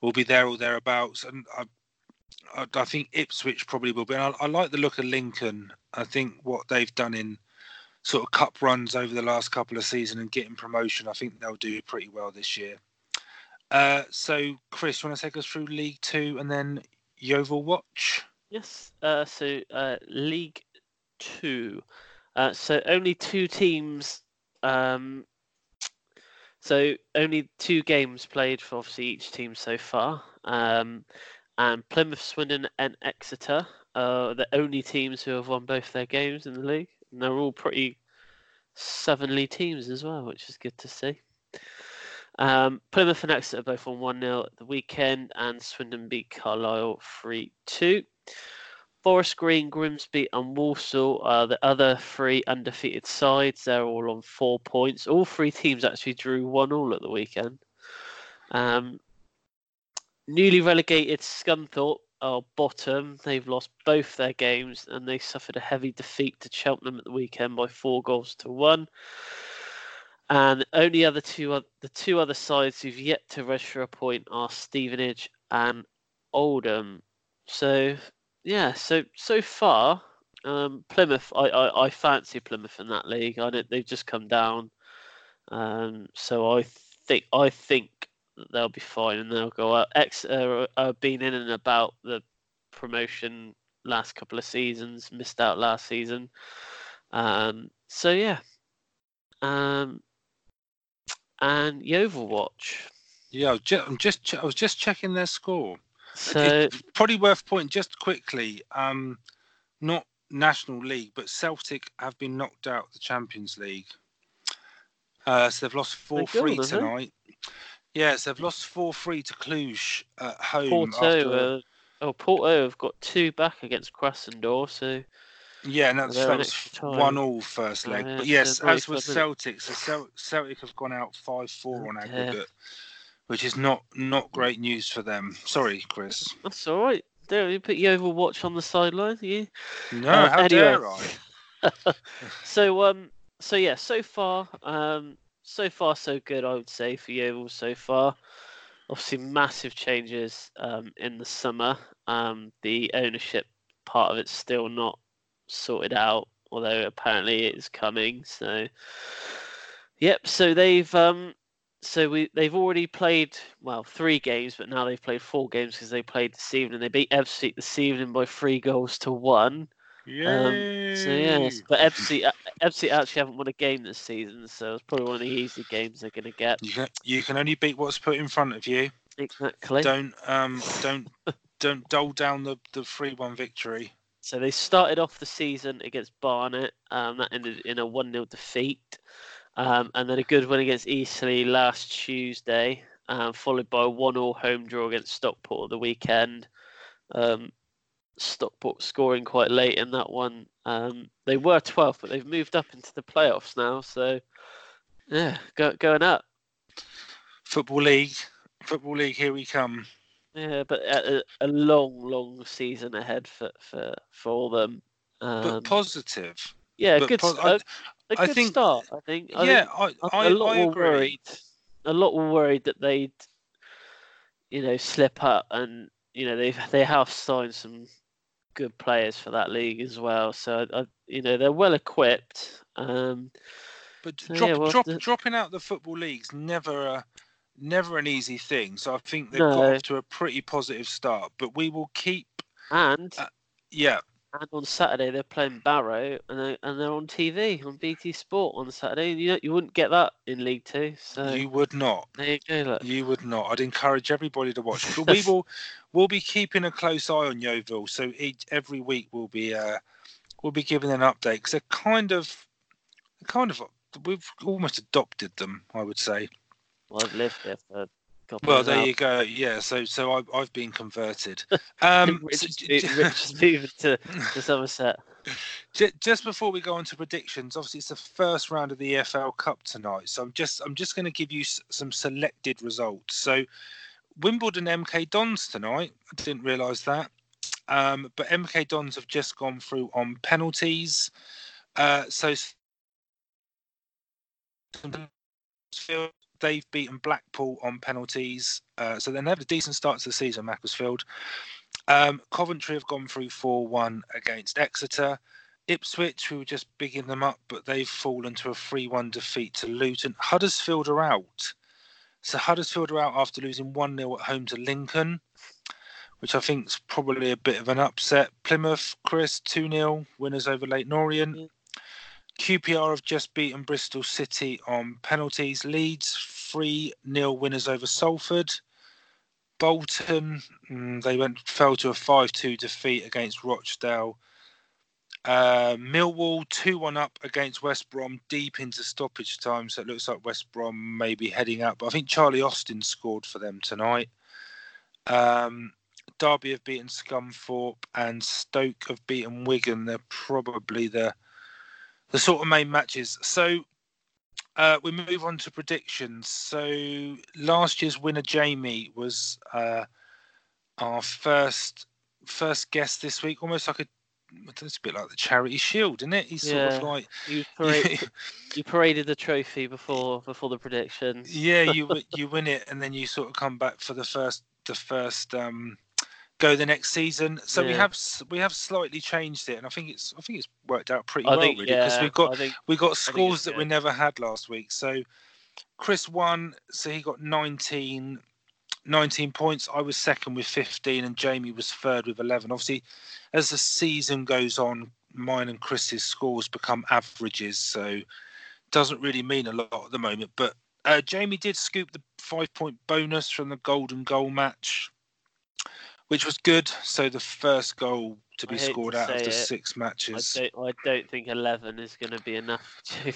will be there or thereabouts, and I I, I think Ipswich probably will be. I, I, like the look of Lincoln. I think what they've done in sort of cup runs over the last couple of seasons and getting promotion, I think they'll do pretty well this year. Uh, so, Chris, you want to take us through League Two and then Yeovil Watch? Yes. Uh, so, uh, League Two. Uh, so only two teams. Um, so only two games played for obviously each team so far. Um, and Plymouth, Swindon, and Exeter are the only teams who have won both their games in the league. And they're all pretty sevenly teams as well, which is good to see. Um, Plymouth and Exeter both won 1 0 at the weekend, and Swindon beat Carlisle 3 2. Forest Green, Grimsby, and Walsall are the other three undefeated sides. They're all on four points. All three teams actually drew one all at the weekend. Um, newly relegated Scunthorpe are bottom. They've lost both their games and they suffered a heavy defeat to Cheltenham at the weekend by four goals to one. And only other two the two other sides who've yet to register a point are Stevenage and Oldham. So yeah, so so far, um, Plymouth, I, I, I fancy Plymouth in that league. I they've just come down, um, so I think I think they'll be fine and they'll go up. Exeter have been in and about the promotion last couple of seasons, missed out last season. Um, so yeah, um, and Yeovil watch. Yeah, I'm just I was just checking their score. So it's probably worth pointing just quickly. Um, not National League, but Celtic have been knocked out the Champions League. Uh, so they've lost four three tonight. Yes, they've lost four three to Cluj at home. Porto, after... uh, oh Porto have got two back against Krasnodar, so yeah, no, that was one all first leg. Oh, yeah, but yes, as with Celtic, so Celtic have gone out five four on aggregate which is not not great news for them. Sorry, Chris. That's all right. There, you put Yeovil watch on the sideline. You? No, uh, how anyway. dare I? [LAUGHS] so um, so yeah, so far um, so far so good. I would say for Yeovil so far. Obviously, massive changes um, in the summer. Um, the ownership part of it's still not sorted out, although apparently it is coming. So, yep. So they've um, so we they've already played well three games, but now they've played four games because they played this evening. They beat Ebbsfleet this evening by three goals to one. Um, so yes, but Ebbsfleet, uh, Ebbsfleet actually haven't won a game this season, so it's probably one of the easy games they're going to get. You can, you can only beat what's put in front of you. Exactly. Don't um [LAUGHS] don't don't dole down the the three one victory. So they started off the season against Barnet. Um, that ended in a one 0 defeat. Um, and then a good win against Eastleigh last Tuesday, um, followed by a one-all home draw against Stockport the weekend. Um, Stockport scoring quite late in that one. Um, they were 12th, but they've moved up into the playoffs now. So, yeah, go, going up. Football League, Football League, here we come. Yeah, but a, a long, long season ahead for for for all them. but um, positive. Yeah, but good. A good I think, start. I think. I yeah, think I, I, a lot I were agree. worried. A lot were worried that they'd, you know, slip up, and you know they they have signed some good players for that league as well. So I, you know they're well equipped. Um, but so, drop, yeah, well, drop, the... dropping out the football leagues never a never an easy thing. So I think they've no. got off to a pretty positive start. But we will keep and uh, yeah, and on Saturday they're playing Barrow, and they're, and they're on TV on BT Sport on Saturday. You you wouldn't get that in League Two. So you would not. There you go. Look. You would not. I'd encourage everybody to watch. But we [LAUGHS] will we'll be keeping a close eye on Yeovil. So each every week we'll be uh, we'll be giving an update because they're kind of kind of we've almost adopted them. I would say. Well, I've lived here for well, there you go. Yeah, so so I've, I've been converted. [LAUGHS] Um, Rich, is moving to, [LAUGHS] to Somerset. Just before we go on to predictions, obviously it's the first round of the EFL Cup tonight, so I'm just I'm just going to give you some selected results. So Wimbledon MK Dons tonight. I didn't realise that, um, but MK Dons have just gone through on penalties. Uh, so they've beaten Blackpool on penalties. Uh, so they have a decent start to the season, Macclesfield. Um, Coventry have gone through 4 1 against Exeter. Ipswich, who were just bigging them up, but they've fallen to a 3 1 defeat to Luton. Huddersfield are out. So Huddersfield are out after losing 1 0 at home to Lincoln, which I think is probably a bit of an upset. Plymouth, Chris, 2 0 winners over Leyton Orient. QPR have just beaten Bristol City on penalties. Leeds 3 0 winners over Salford. Bolton, mm, they went fell to a 5 2 defeat against Rochdale. Uh, Millwall 2 1 up against West Brom deep into stoppage time. So it looks like West Brom may be heading out. But I think Charlie Austin scored for them tonight. Um, Derby have beaten Scunthorpe and Stoke have beaten Wigan. They're probably the the sort of main matches. So uh, we move on to predictions. So last year's winner Jamie was uh, our first first guest this week, almost like a it's a bit like the charity shield, isn't it? He's sort Yeah. of like You [LAUGHS] paraded, you paraded the trophy before before the predictions. [LAUGHS] yeah, you [LAUGHS] you win it, and then you sort of come back for the first the first um, go the next season. So we have we have slightly changed it, and I think it's I think it's worked out pretty I well think really because yeah, we've got think we got scores that we never had last week. So Chris won, so he got 19, 19 points. I was second with 15, and Jamie was third with 11. Obviously, as the season goes on, mine and Chris's scores become averages, so doesn't really mean a lot at the moment. But uh, Jamie did scoop the five point bonus from the golden goal match, which was good. So the first goal to be hate to scored out of the it, six I matches. don't I don't think eleven is going to be enough [LAUGHS] to.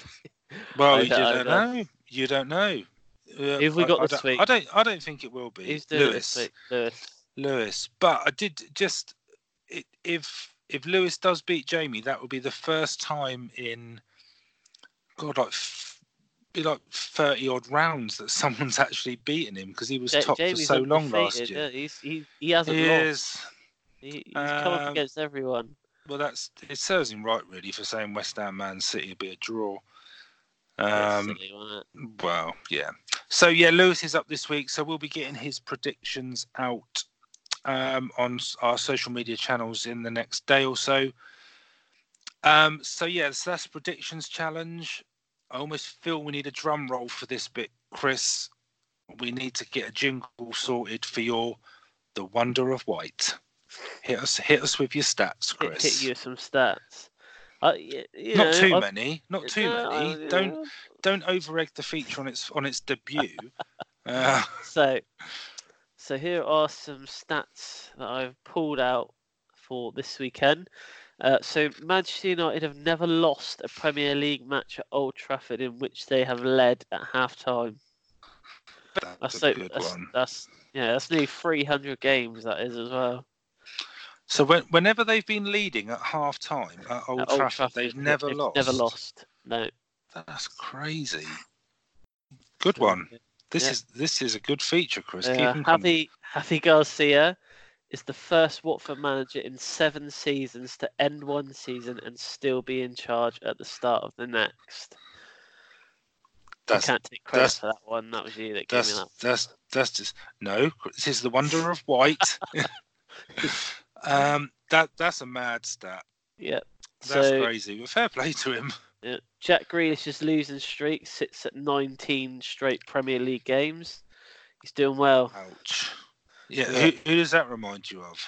Well, you don't don't- know. You don't know. Uh, Who've we I- got I this week? I don't. I don't think it will be Who's doing Lewis. Lewis. Lewis. But I did just i- if if Lewis does beat Jamie, that would be the first time in God like f- be like thirty odd rounds that [LAUGHS] someone's actually beaten him because he was top Jamie's for so long last year. yeah, he's, he he hasn't He lost. is. He, he's come up Um, against everyone. Well, that's it serves him right really for saying West Ham Man City would be a draw. Um, silly. Well, yeah. So yeah, Lewis is up this week, so we'll be getting his predictions out um, on our social media channels in the next day or so. Um, so yeah, so that's predictions challenge. I almost feel we need a drum roll for this bit, Chris. We need to get a jingle sorted for your The Wonder of White. Hit us, hit us with your stats, Hit, Chris. hit you with some stats. Uh, Not too I- many. Not too many. Don't don't over egg the feature on its on its debut. [LAUGHS] uh, So, so here are some stats that I've pulled out for this weekend. Uh, so Manchester United have never lost a Premier League match at Old Trafford in which they have led at half time. that's That's a so good that's, one. that's yeah, that's nearly 300 games that is as well. So when, whenever they've been leading at half time at Old, At Old Trafford, they've never they've lost. Never lost. No. That's crazy. Good one. This yeah. is this is a good feature, Chris. Keep 'em coming. Javi Javi Gracia is the first Watford manager in seven seasons to end one season and still be in charge at the start of the next. That's I can't take credit for that one. That was you that gave me that. that's that's just no. This is the wonder of white. [LAUGHS] [LAUGHS] [LAUGHS] um, that that's a mad stat. Yeah. That's So crazy. But fair play to him. yeah, Jack Grealish's losing streak sits at 19 straight Premier League games. He's doing well. Ouch. Yeah, Yeah. Who, who does that remind you of?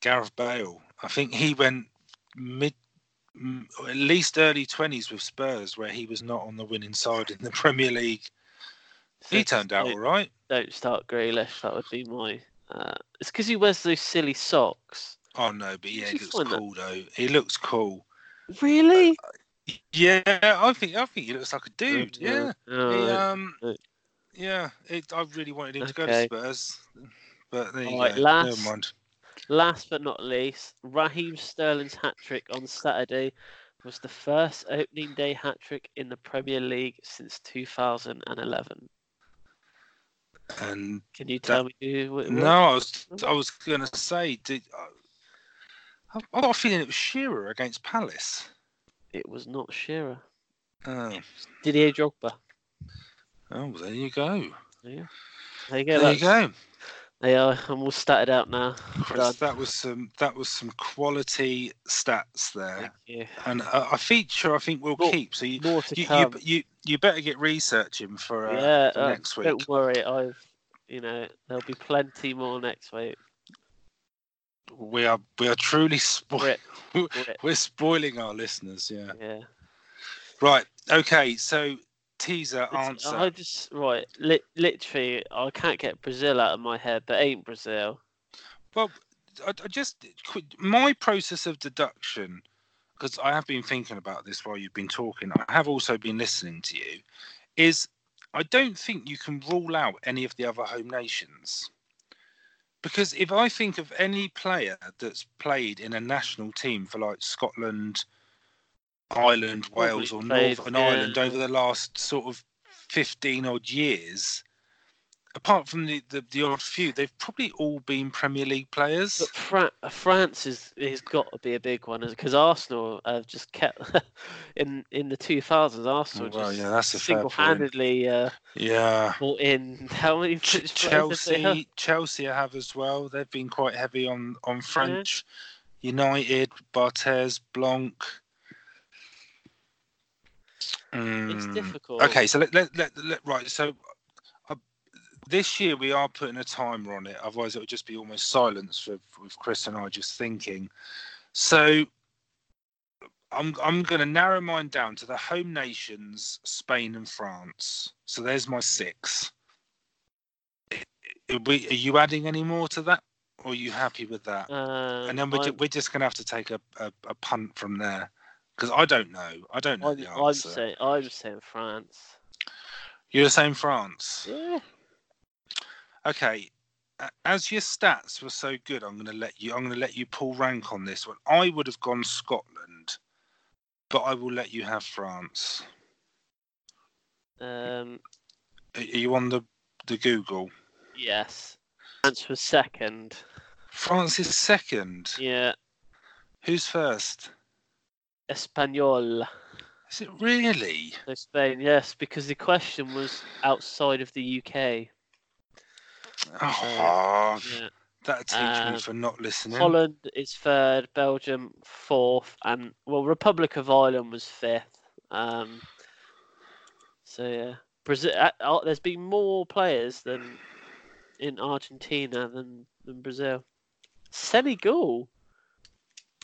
Gareth Bale. I think he went mid, at least early twenties with Spurs, where he was not on the winning side in the [LAUGHS] Premier League. He turned out all right. don't start Grealish. That would be my. Uh, it's because he wears those silly socks. Oh no, but yeah, he looks find that? cool though. He looks cool. Really? Yeah, I think I think he looks like a dude. Yeah, Oh, He, um, yeah. It, I really wanted him to go to Spurs, but there you Alright, go. last- Never mind. Last but not least, Raheem Sterling's hat trick on Saturday was the first opening day hat trick in the Premier League since 2011. And Can you tell me who it no, I was I was gonna say, did uh, I, I got a feeling it was Shearer against Palace. It was not Shearer. Oh, Didier Drogba. oh there you go. Yeah. There you go. There you go. They are. I'm all statted out now. Chris, that was some that was some quality stats there, and a, a feature I think we'll More- keep. So you More to you, you come. you you better get researching for, uh, yeah. for uh, next week. Don't worry. I've. You know, there'll be plenty more next week. We are we are truly spoil- Rip, [LAUGHS] rip. we're spoiling our listeners. Yeah. Yeah. Right. Okay. So teaser answer. I just right, li- literally, I can't get Brazil out of my head, That ain't Brazil. Well, I, I just my process of deduction, because I have been thinking about this while you've been talking. I have also been listening to you. Is I don't think you can rule out any of the other home nations. Because if I think of any player that's played in a national team for like Scotland, Ireland, Wales, or played, Northern yeah. Ireland over the last sort of 15 odd years, apart from the, the, the odd few, they've probably all been Premier League players. But Fra- France is has got to be a big one because Arsenal have just kept [LAUGHS] in in the two thousands. Arsenal Oh, well, just yeah, single-handedly uh, Yeah. brought in [LAUGHS] how many Ch-? Chelsea, Chelsea have as well. They've been quite heavy on on French. United, Barthez, Blanc. It's Mm, difficult. Okay, so let, let, let, let right. So uh, this year we are putting a timer on it. Otherwise, it would just be almost silence with, with Chris and I just thinking. So I'm I'm going to narrow mine down to the home nations, Spain and France. So there's my six. Are, we, are you adding any more to that, or are you happy with that? Um, and then we're, ju- we're just going to have to take a, a, a punt from there because I don't know. I don't know the I'm answer. saying I'm saying France. You're saying France. Yeah. Okay. As your stats were so good, I'm going to let you. I'm going to let you pull rank on this one. I would have gone Scotland, but I will let you have France. Um. Are are you on the the Google? Yes. France was second. France is second. Yeah. Who's first? Espanol. Is it really? So Spain, yes, because the question was outside of the UK. Oh, Yeah. that'll teach me for not listening. Holland is third, Belgium fourth, and well, Republic of Ireland was fifth. Um, so yeah, Brazil. Uh, uh, there's been more players than in Argentina than than Brazil. Senegal,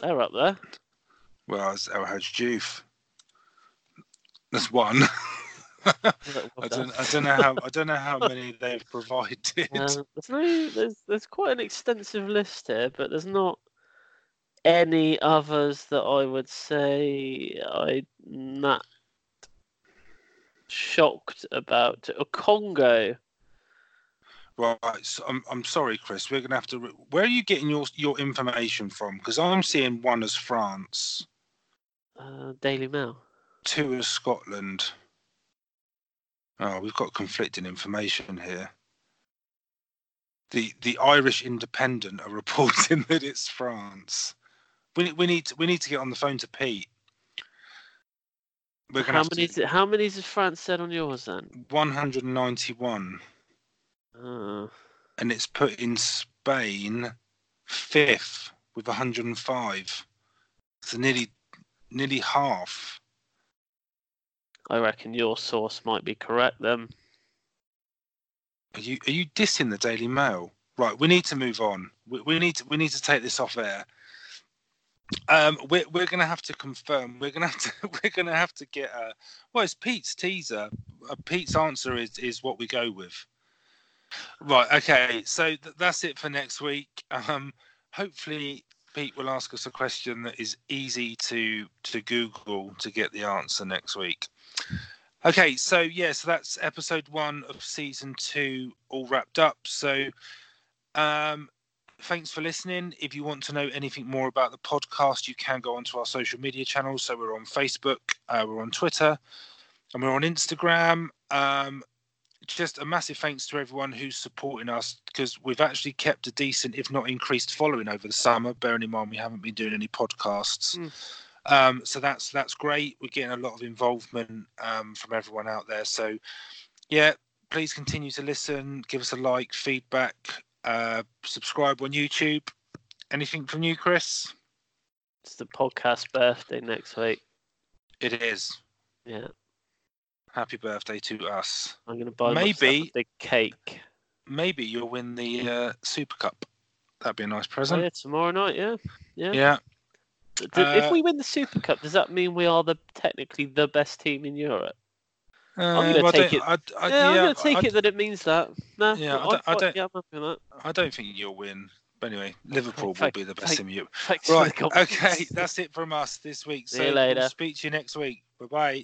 they're up there. Well, it's El Diouf. That's one. [LAUGHS] I don't. I don't know how. I don't know how many they've provided. Um, [LAUGHS] there's there's there's quite an extensive list here, but there's not any others that I would say I'm not shocked about. A Congo. Right. So I'm. I'm sorry, Chris. We're gonna have to. re- Where are you getting your your information from? Because I'm seeing one as France, Uh, Daily Mail. two as Scotland. Oh, we've got conflicting information here. The the Irish Independent are [LAUGHS] reporting that it's France. We we need to, we need to get on the phone to Pete. We're gonna How many? to, is- How many has France said on yours then? 191, Uh, and it's put in Spain fifth with 105. So nearly nearly half. I reckon your source might be correct then. Are you are you dissing the Daily Mail? Right, we need to move on. We, we need to we need to take this off air. Um, we're we're gonna have to confirm. We're gonna have to [LAUGHS] we're gonna have to get a. Well, it's Pete's teaser. Uh, Pete's answer is is what we go with. Right. Okay. So th- that's it for next week. Um, hopefully Pete will ask us a question that is easy to to Google to get the answer next week. Okay, so yeah, so that's episode one of season two, all wrapped up. So, um, thanks for listening. If you want to know anything more about the podcast, you can go onto our social media channels. So we're on Facebook, uh, we're on Twitter, and we're on Instagram. Um, just a massive thanks to everyone who's supporting us because we've actually kept a decent, if not increased, following over the summer. Bearing in mind we haven't been doing any podcasts. Mm. Um, so that's that's great. We're getting a lot of involvement um, from everyone out there. So yeah, please continue to listen. Give us a like, feedback, uh, subscribe on YouTube. Anything from you, Chris? It's the podcast birthday next week. It is. Yeah, Happy birthday to us. I'm gonna buy myself a Maybe- big cake. Maybe you'll win the uh, Super Cup. That'd be a nice Oh, present. yeah, tomorrow night. Yeah, yeah. yeah. Uh, if we win the Super Cup, does that mean we are the technically the best team in Europe? Uh, gonna well, I take it- I, I, yeah, I'm going to take I, it that it means that. No, Yeah, I I, don't- I I, don't- yeah, I'm happy I don't think you'll win. But anyway, Liverpool will be the best team in Europe. Thanks Right. Okay, that's it from us this week. See So you later. we'll speak to you next week. Bye bye.